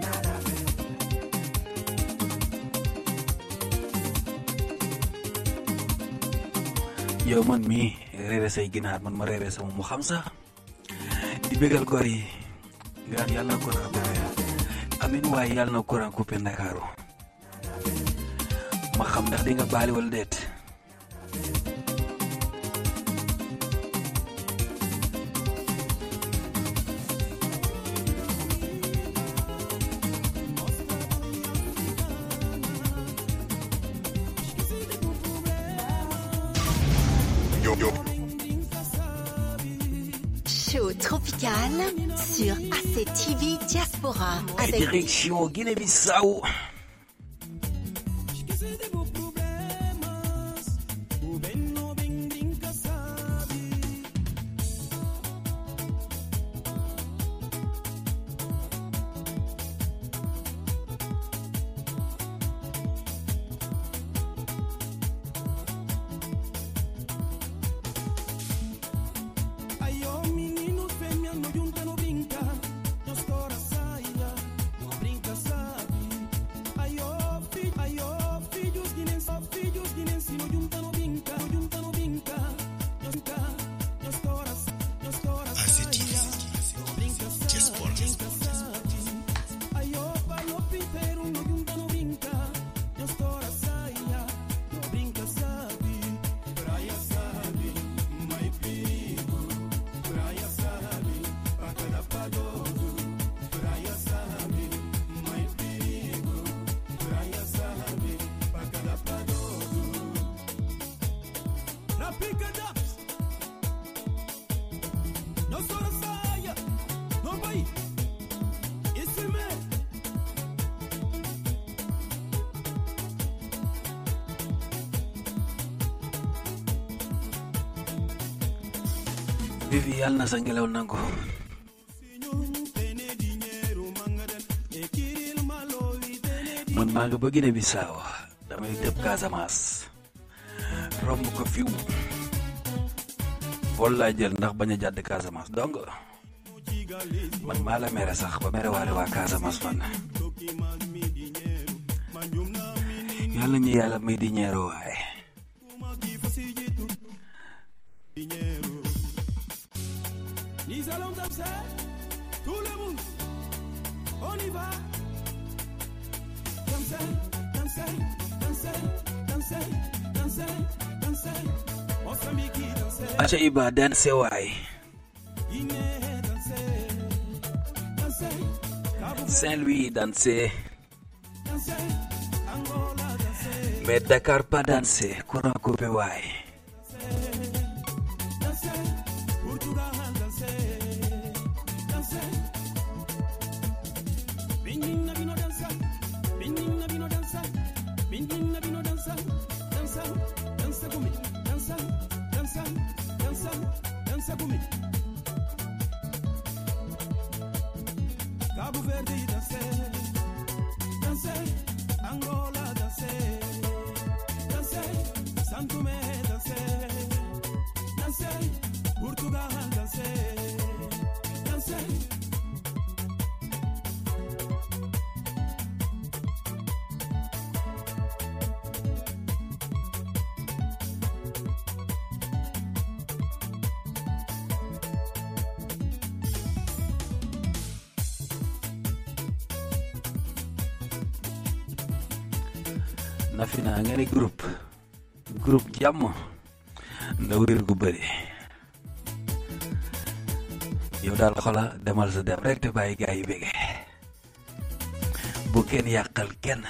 Nada a ver. yow man mii reere say ginaar man ma reere sama mu xam sax di bégal gor yi ngaan yàlla na courant coupé amin waaye yàlla na courant coupé ndakaaru ma xam ndax di nga baali wala déet direction Guinée-Bissau na sa ngelaw nangu man maa nga ba Guinée-Bissau damay dëpp Casamance romb ko fiw vol laa jël ndax bañ a jàdd Casamance donc man maa la mere sax ba mere waale waa man yàlla ñu yàlla di waaye Nous allons danser, tout le monde. On y va. Danser, danser, danser, danser, danser, danser. Mozambique danser. aca Iba danse waay Guinée danser, danser. Cabo Saint-Louis danse danser, danser, mais Dakar pas danse courant coupé waay Ne groupe. Groupe jàmm réer gu bëri. Yow daal xola demal sa dem rek te bàyyi gaa yi bége. Bu kenn yàqal kenn.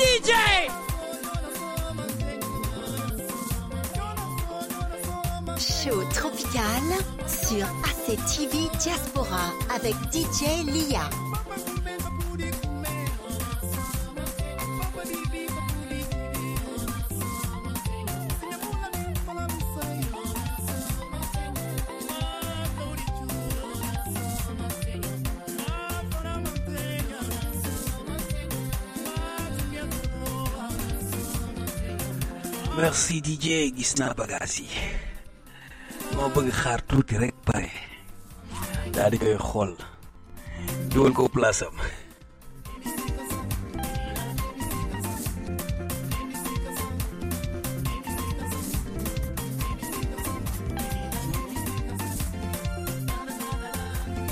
DJ! Show tropical sur ACTV Diaspora avec DJ Lia. Merci DJ gis naa bagaas yi moo bëgg xaar tuuti rek pare daal di koy xool dugal ko place am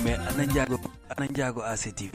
mais ana njaago ana njaago ACTV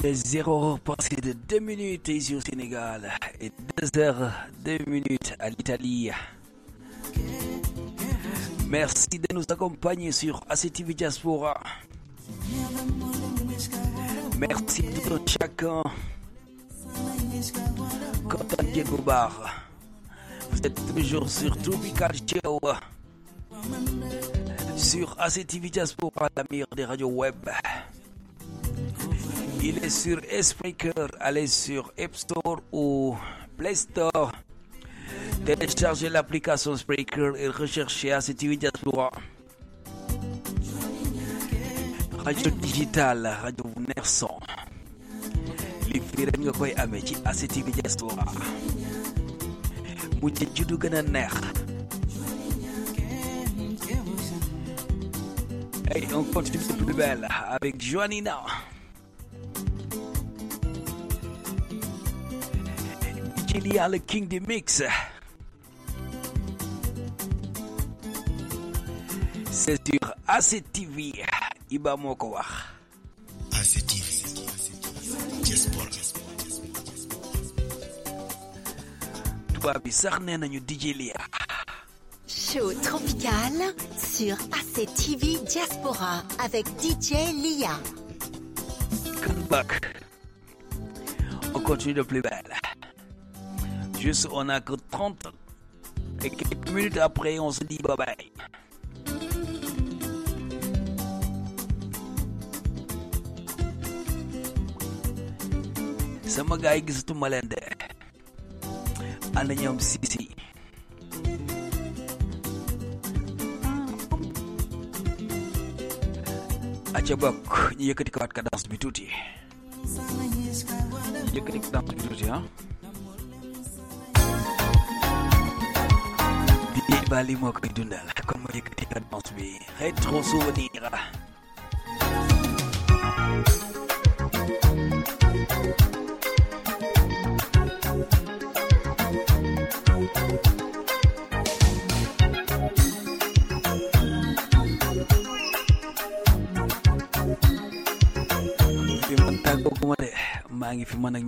Il est 0 heure passé de 2 minutes ici au Sénégal et 2 heures 2 minutes à l'Italie. Merci de nous accompagner sur ACTV Diaspora. Merci à tout un chacun. Content Diego Bar. Vous êtes toujours sur Tropical Show. Sur ACTV Diaspora, la meilleure des radios web. Il est sur Spreaker, allez sur App Store ou Play Store. Téléchargez l'application Spreaker et recherchez ACTV Diaspora. Radio digital, radio Nerson. li fii rek nga koy amee ci ACTV. Hey, on continue de plus belle avec Joanina. Il y a le King des Mix. C'est sur ACTV. Iba moo ko wax. ACTV. Diaspora. tubaab bi sax nee nañu DJ Lia. Show tropical sur ACTV Diaspora avec DJ Lia. Come back. On continue de plus belle. Juste, on a que 30 et quelques minutes après, on se dit bye bye. sama gaay gisatuma leen de. Ana ñoom sisi aca bokk ñu yëkkati ko waat cadence bi tuuti. Yëkkati cadence bi tuuti ah Kibali Mwakbidunal kama katika Dance B Retro Souvenir. Tagbo ko mali, maa ngi fi mën ak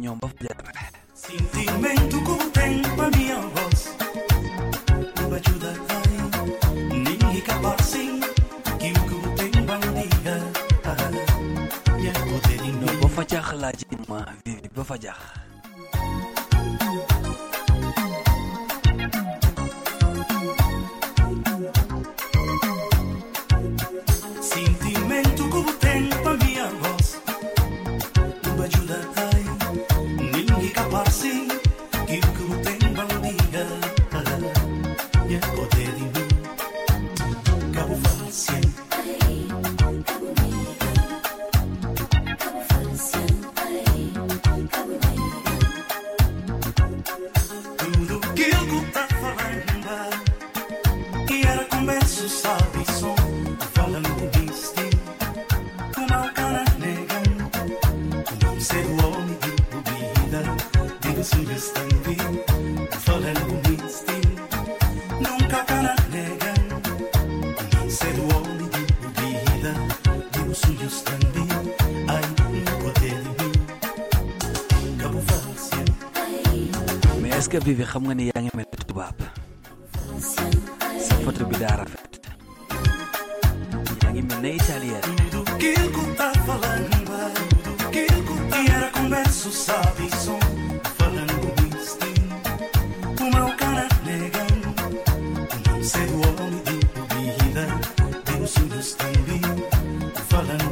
laa ji ma vivi ba fa jaax vivi xam nga ni yaa ngi mel ni tubaab sa photo bi daa rafet yaa ngi mel ne italien que eu tá falando que e era converso sabe som falando destino o cara negando não ser o homem de bebida Deus filhos também falando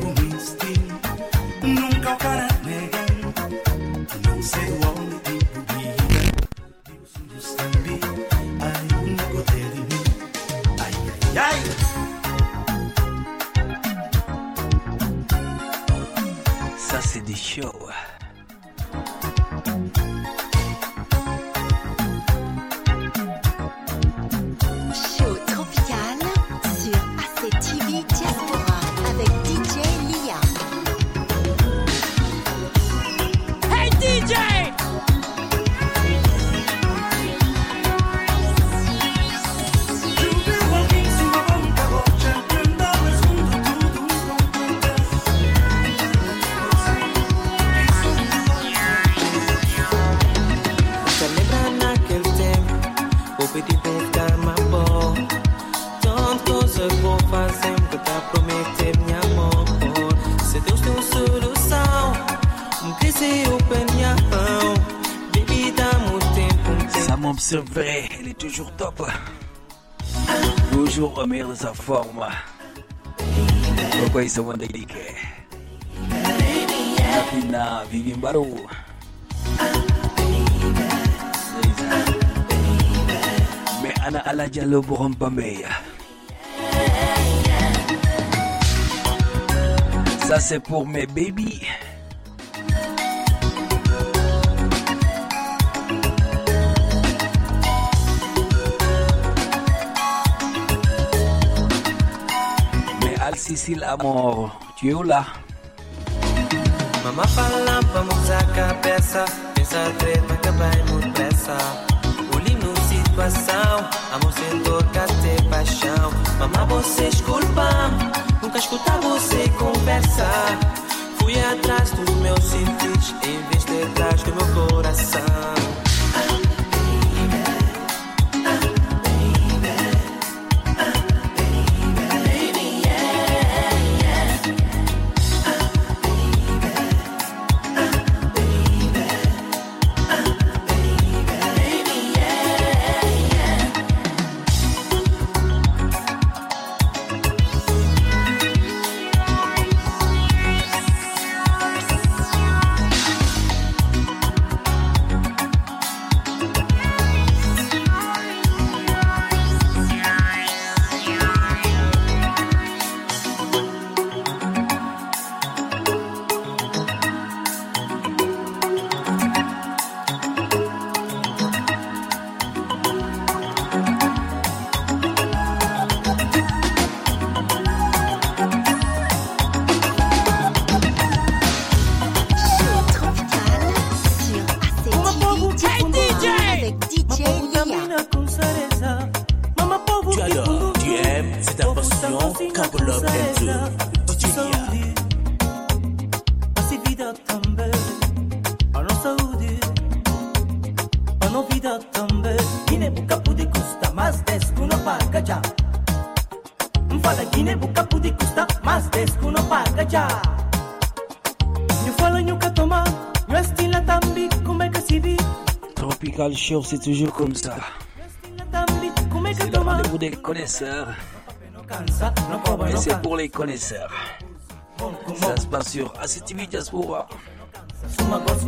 Pamela dessa forma. Uma coisa uma delícia. Afinal, vive em barulho. me ana-ala dyan lubuhang pamaya. Ça c'est pour mes babies. Cecil Amor là Mama fala mudar a cabeça. Pensa treta vai muito pressa. Olhe no situação Amor sem toca ter paixão? Mama você desculpa Nunca escutar você conversar Fui atrás dos meus sentidos Em vez de atrás do meu coração C'est toujours comme ça. C'est le rendez-vous des connaisseurs. Et c'est pour les connaisseurs. Ça se passe sur ACTV Diaspora,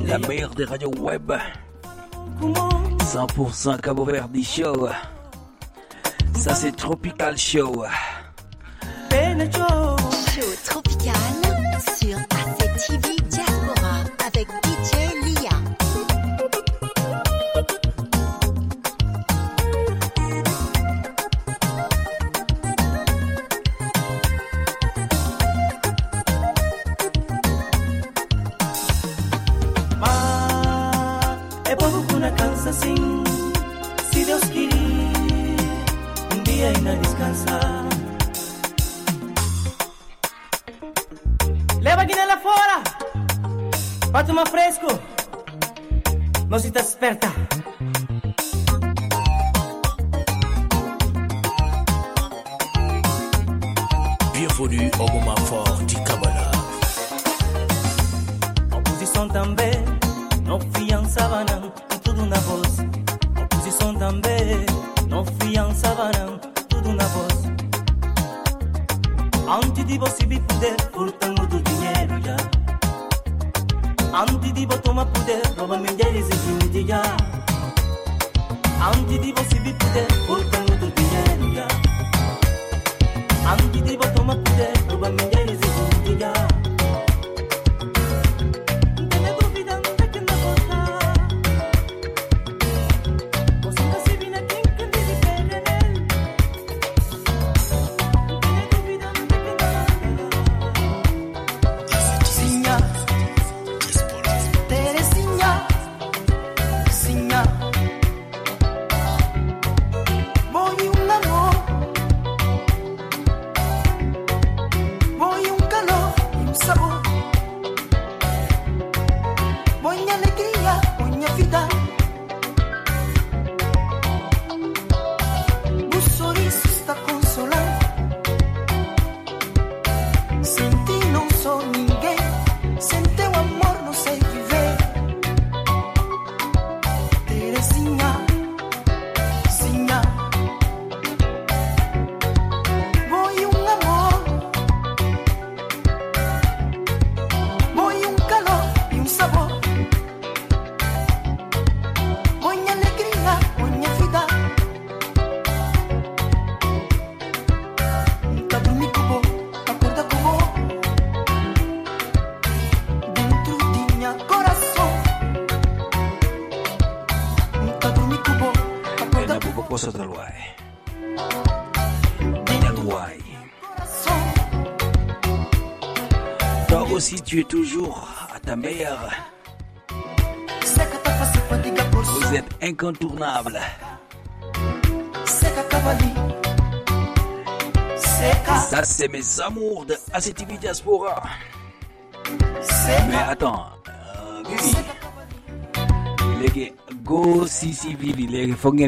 la meilleure des radios web. 100% Cabo Verde Show. Ça, c'est Tropical. Show Bienvenue au moment fort du Kabbalah. Oposição também Não fiançava não Tudo na voz. Oposição também Não fiançava não Tudo na voz. Antes de você me poder Furtando do dinheiro já Antes de você tomar poder Rouba mulheres e gente já Antes de você me poder Furtando dinheiro 暗記では止まって拒みで tu es toujours à ta meilleure. Vous êtes incontournable. Ça, c'est mes amours de ACTV Diaspora. Mais attends, euh, Vivi. léegi go Sisi Vivi léegi foog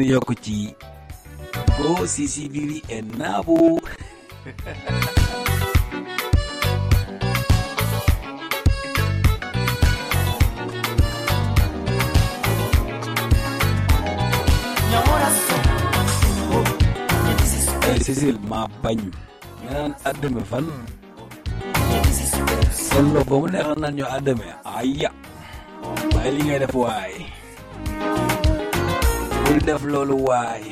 go Sisi Vivi et Nabou. diesel ma bañu ñaan adame fan. Solo bo mu neex nan ñu adame ayya. Bay li ngay def way bu def loolu waay.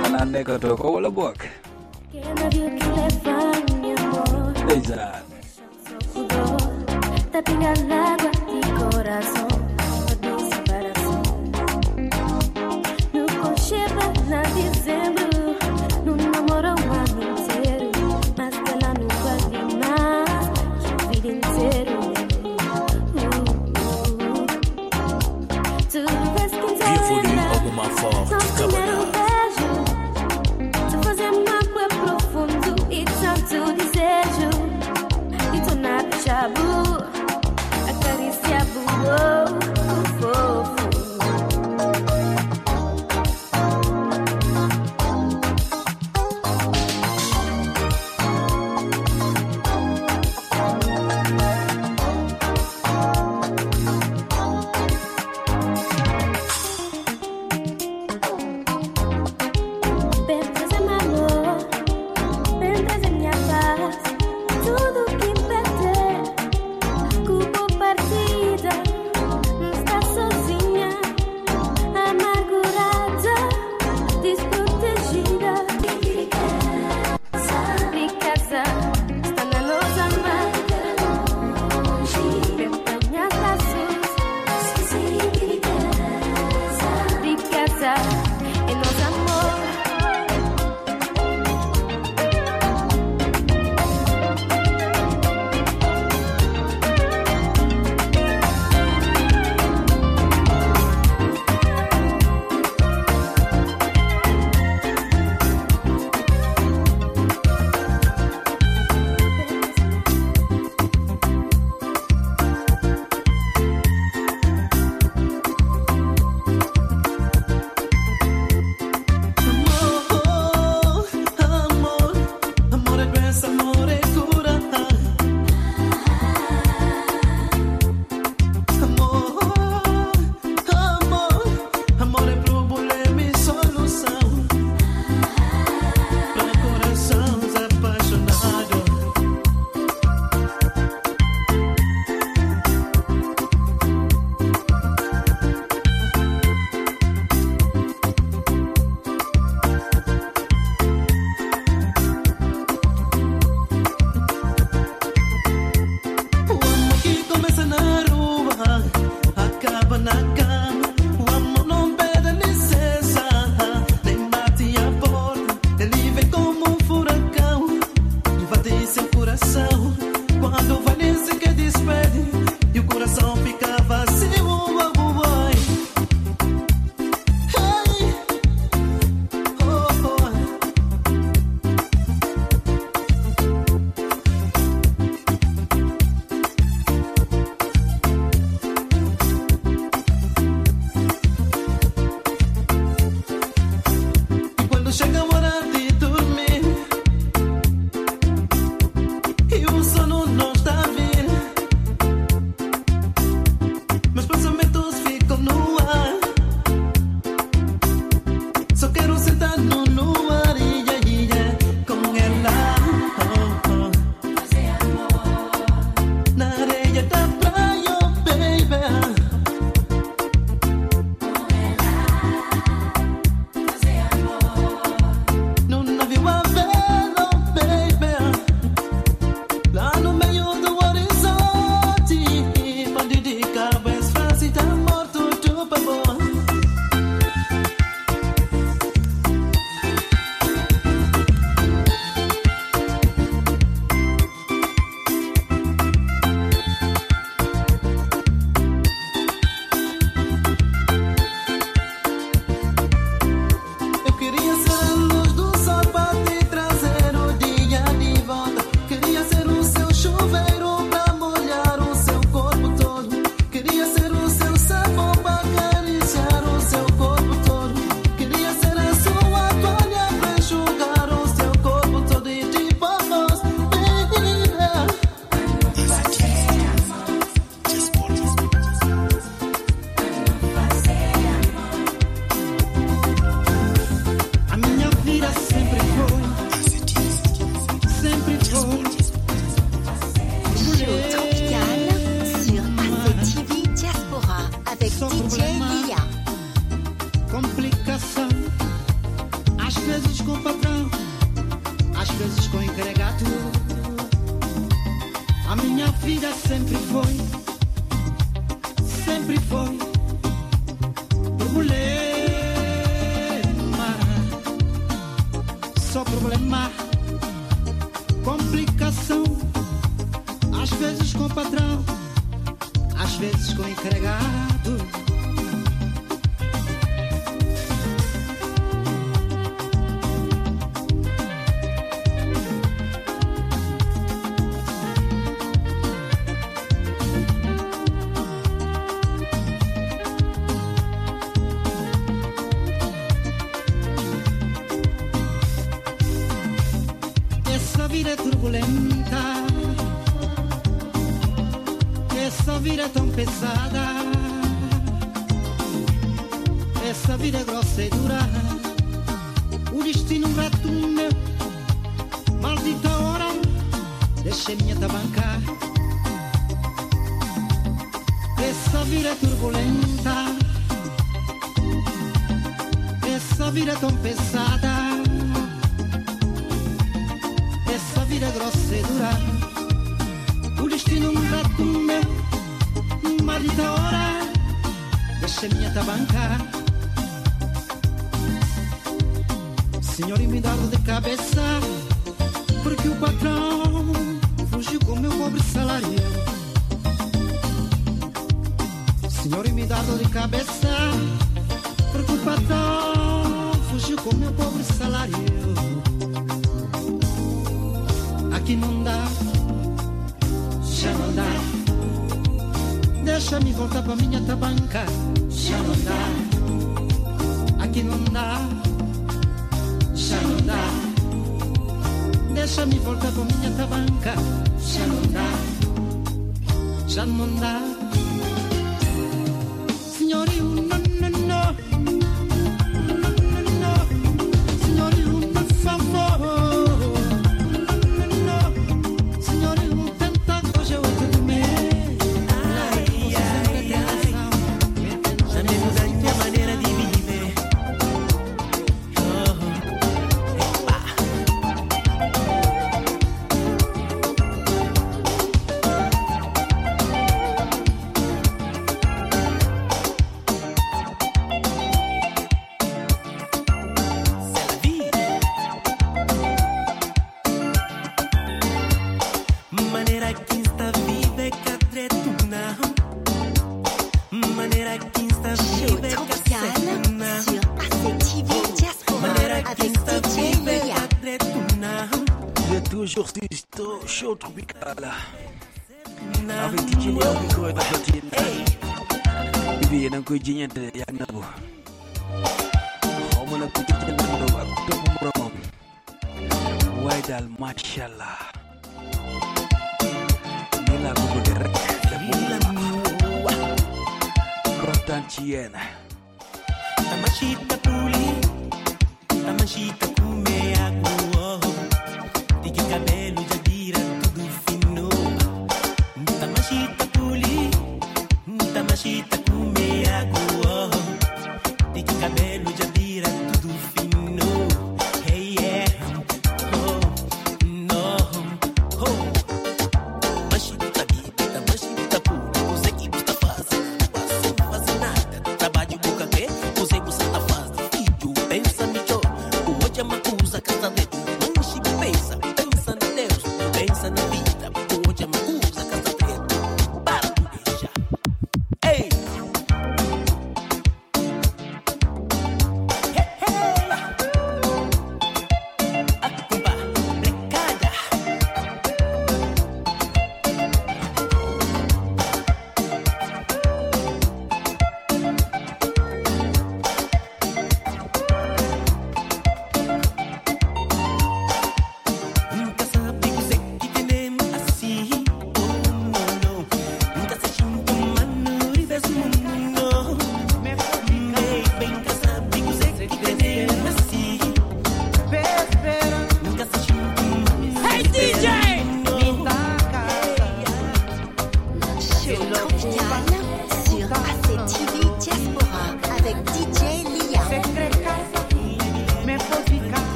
Xanaa nekkatoo ko wala bok ndeysaan. Tapping al agua mi corazón banca. Senhor, me dá dor de cabeça, porque o patrão fugiu com meu pobre salário. Senhor, me dá dor de cabeça, porque o patrão fugiu com meu pobre salário. Aqui não dá, já não dá. Deixa-me voltar pra minha tabanca. Já não dá, aqui não dá. Já não dá. Deixa-me voltar pra minha tabanca. Já não dá, já não dá.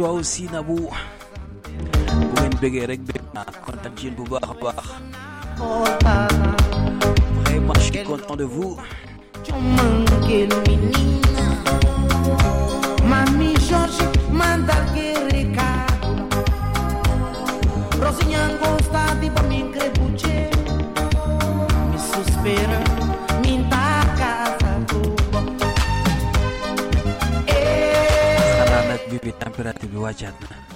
I aussi Nabou bu ngeen bëggee rek bëgg naa kontaan ci yéen bu baax bi tampiratib wajhna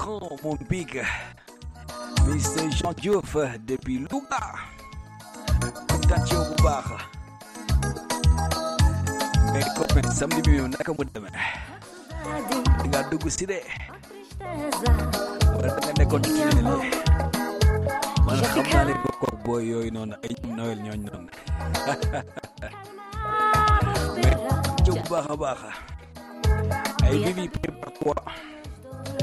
grand, mon big. Mais c'est Jean Diouf depuis Louga. Tatio Boubar. Mes copains, samedi mio, nakamoudem. Nga dugu side. Wala nga nekkoon ci xam *laughs* a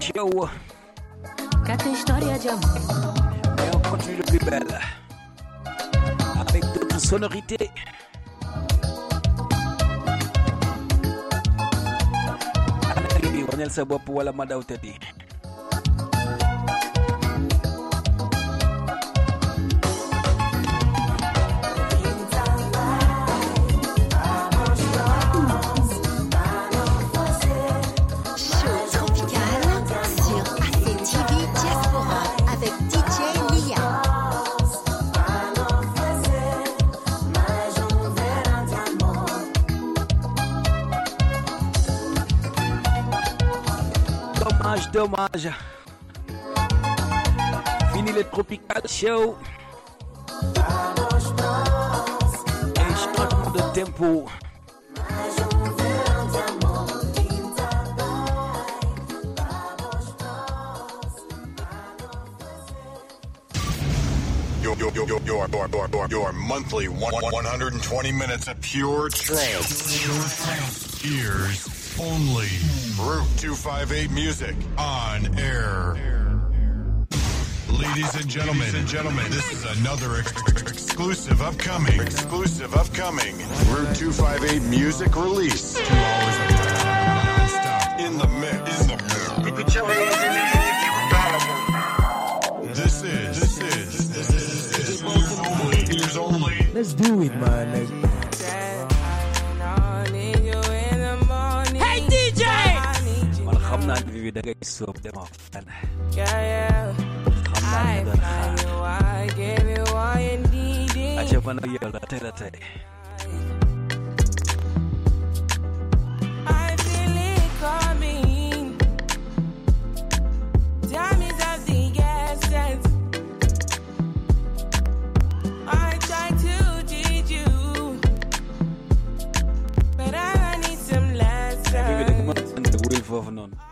Show. Tem história de amor. Et on continue le plus belle. Avec d'autres sonorités. Ana bi waneel sa bopp dommage. Fini le Tropical Show. Un changement de tempo. Your, your, your, your, your, your, your monthly 120 minutes of pure trance. Pure trance. Ears only. Route 258 music on air. Ladies and gentlemen, and gentlemen, this is another ex- ex- exclusive upcoming, exclusive upcoming Route 258 music release. Two hours of non-stop in the mix. In the mix. This is, this is, this is, this is ears only, ears only. Let's do it, man. Like, you the guys them off. And yeah, yeah. I down, find you, I you all you. Eh? I just wanna yell that that. Feel it coming. Of the essence. I to teach you, but I need some lessons. Give it a of none.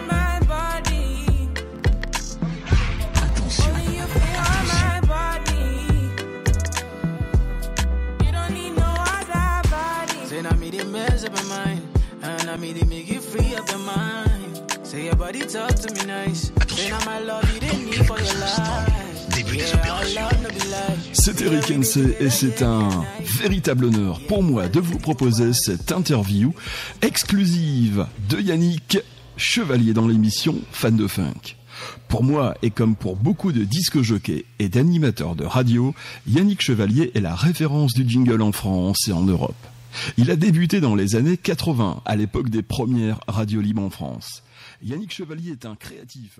I me they make you free up your mind. Say your body talk to me nice. Say now my love you didn't need for your life. Yeah, our love no be lie. C'est Eric NC et c'est un véritable honneur pour moi de vous proposer cette interview exclusive de Yannick Chevalier dans l'émission Fan de Funk. Pour moi, et comme pour beaucoup de disques jockeys et d'animateurs de radio, Yannick Chevalier est la référence du jingle en France et en Europe. Il a débuté dans les années 80, à l'époque des premières radios libres en France. Yannick Chevalier est un créatif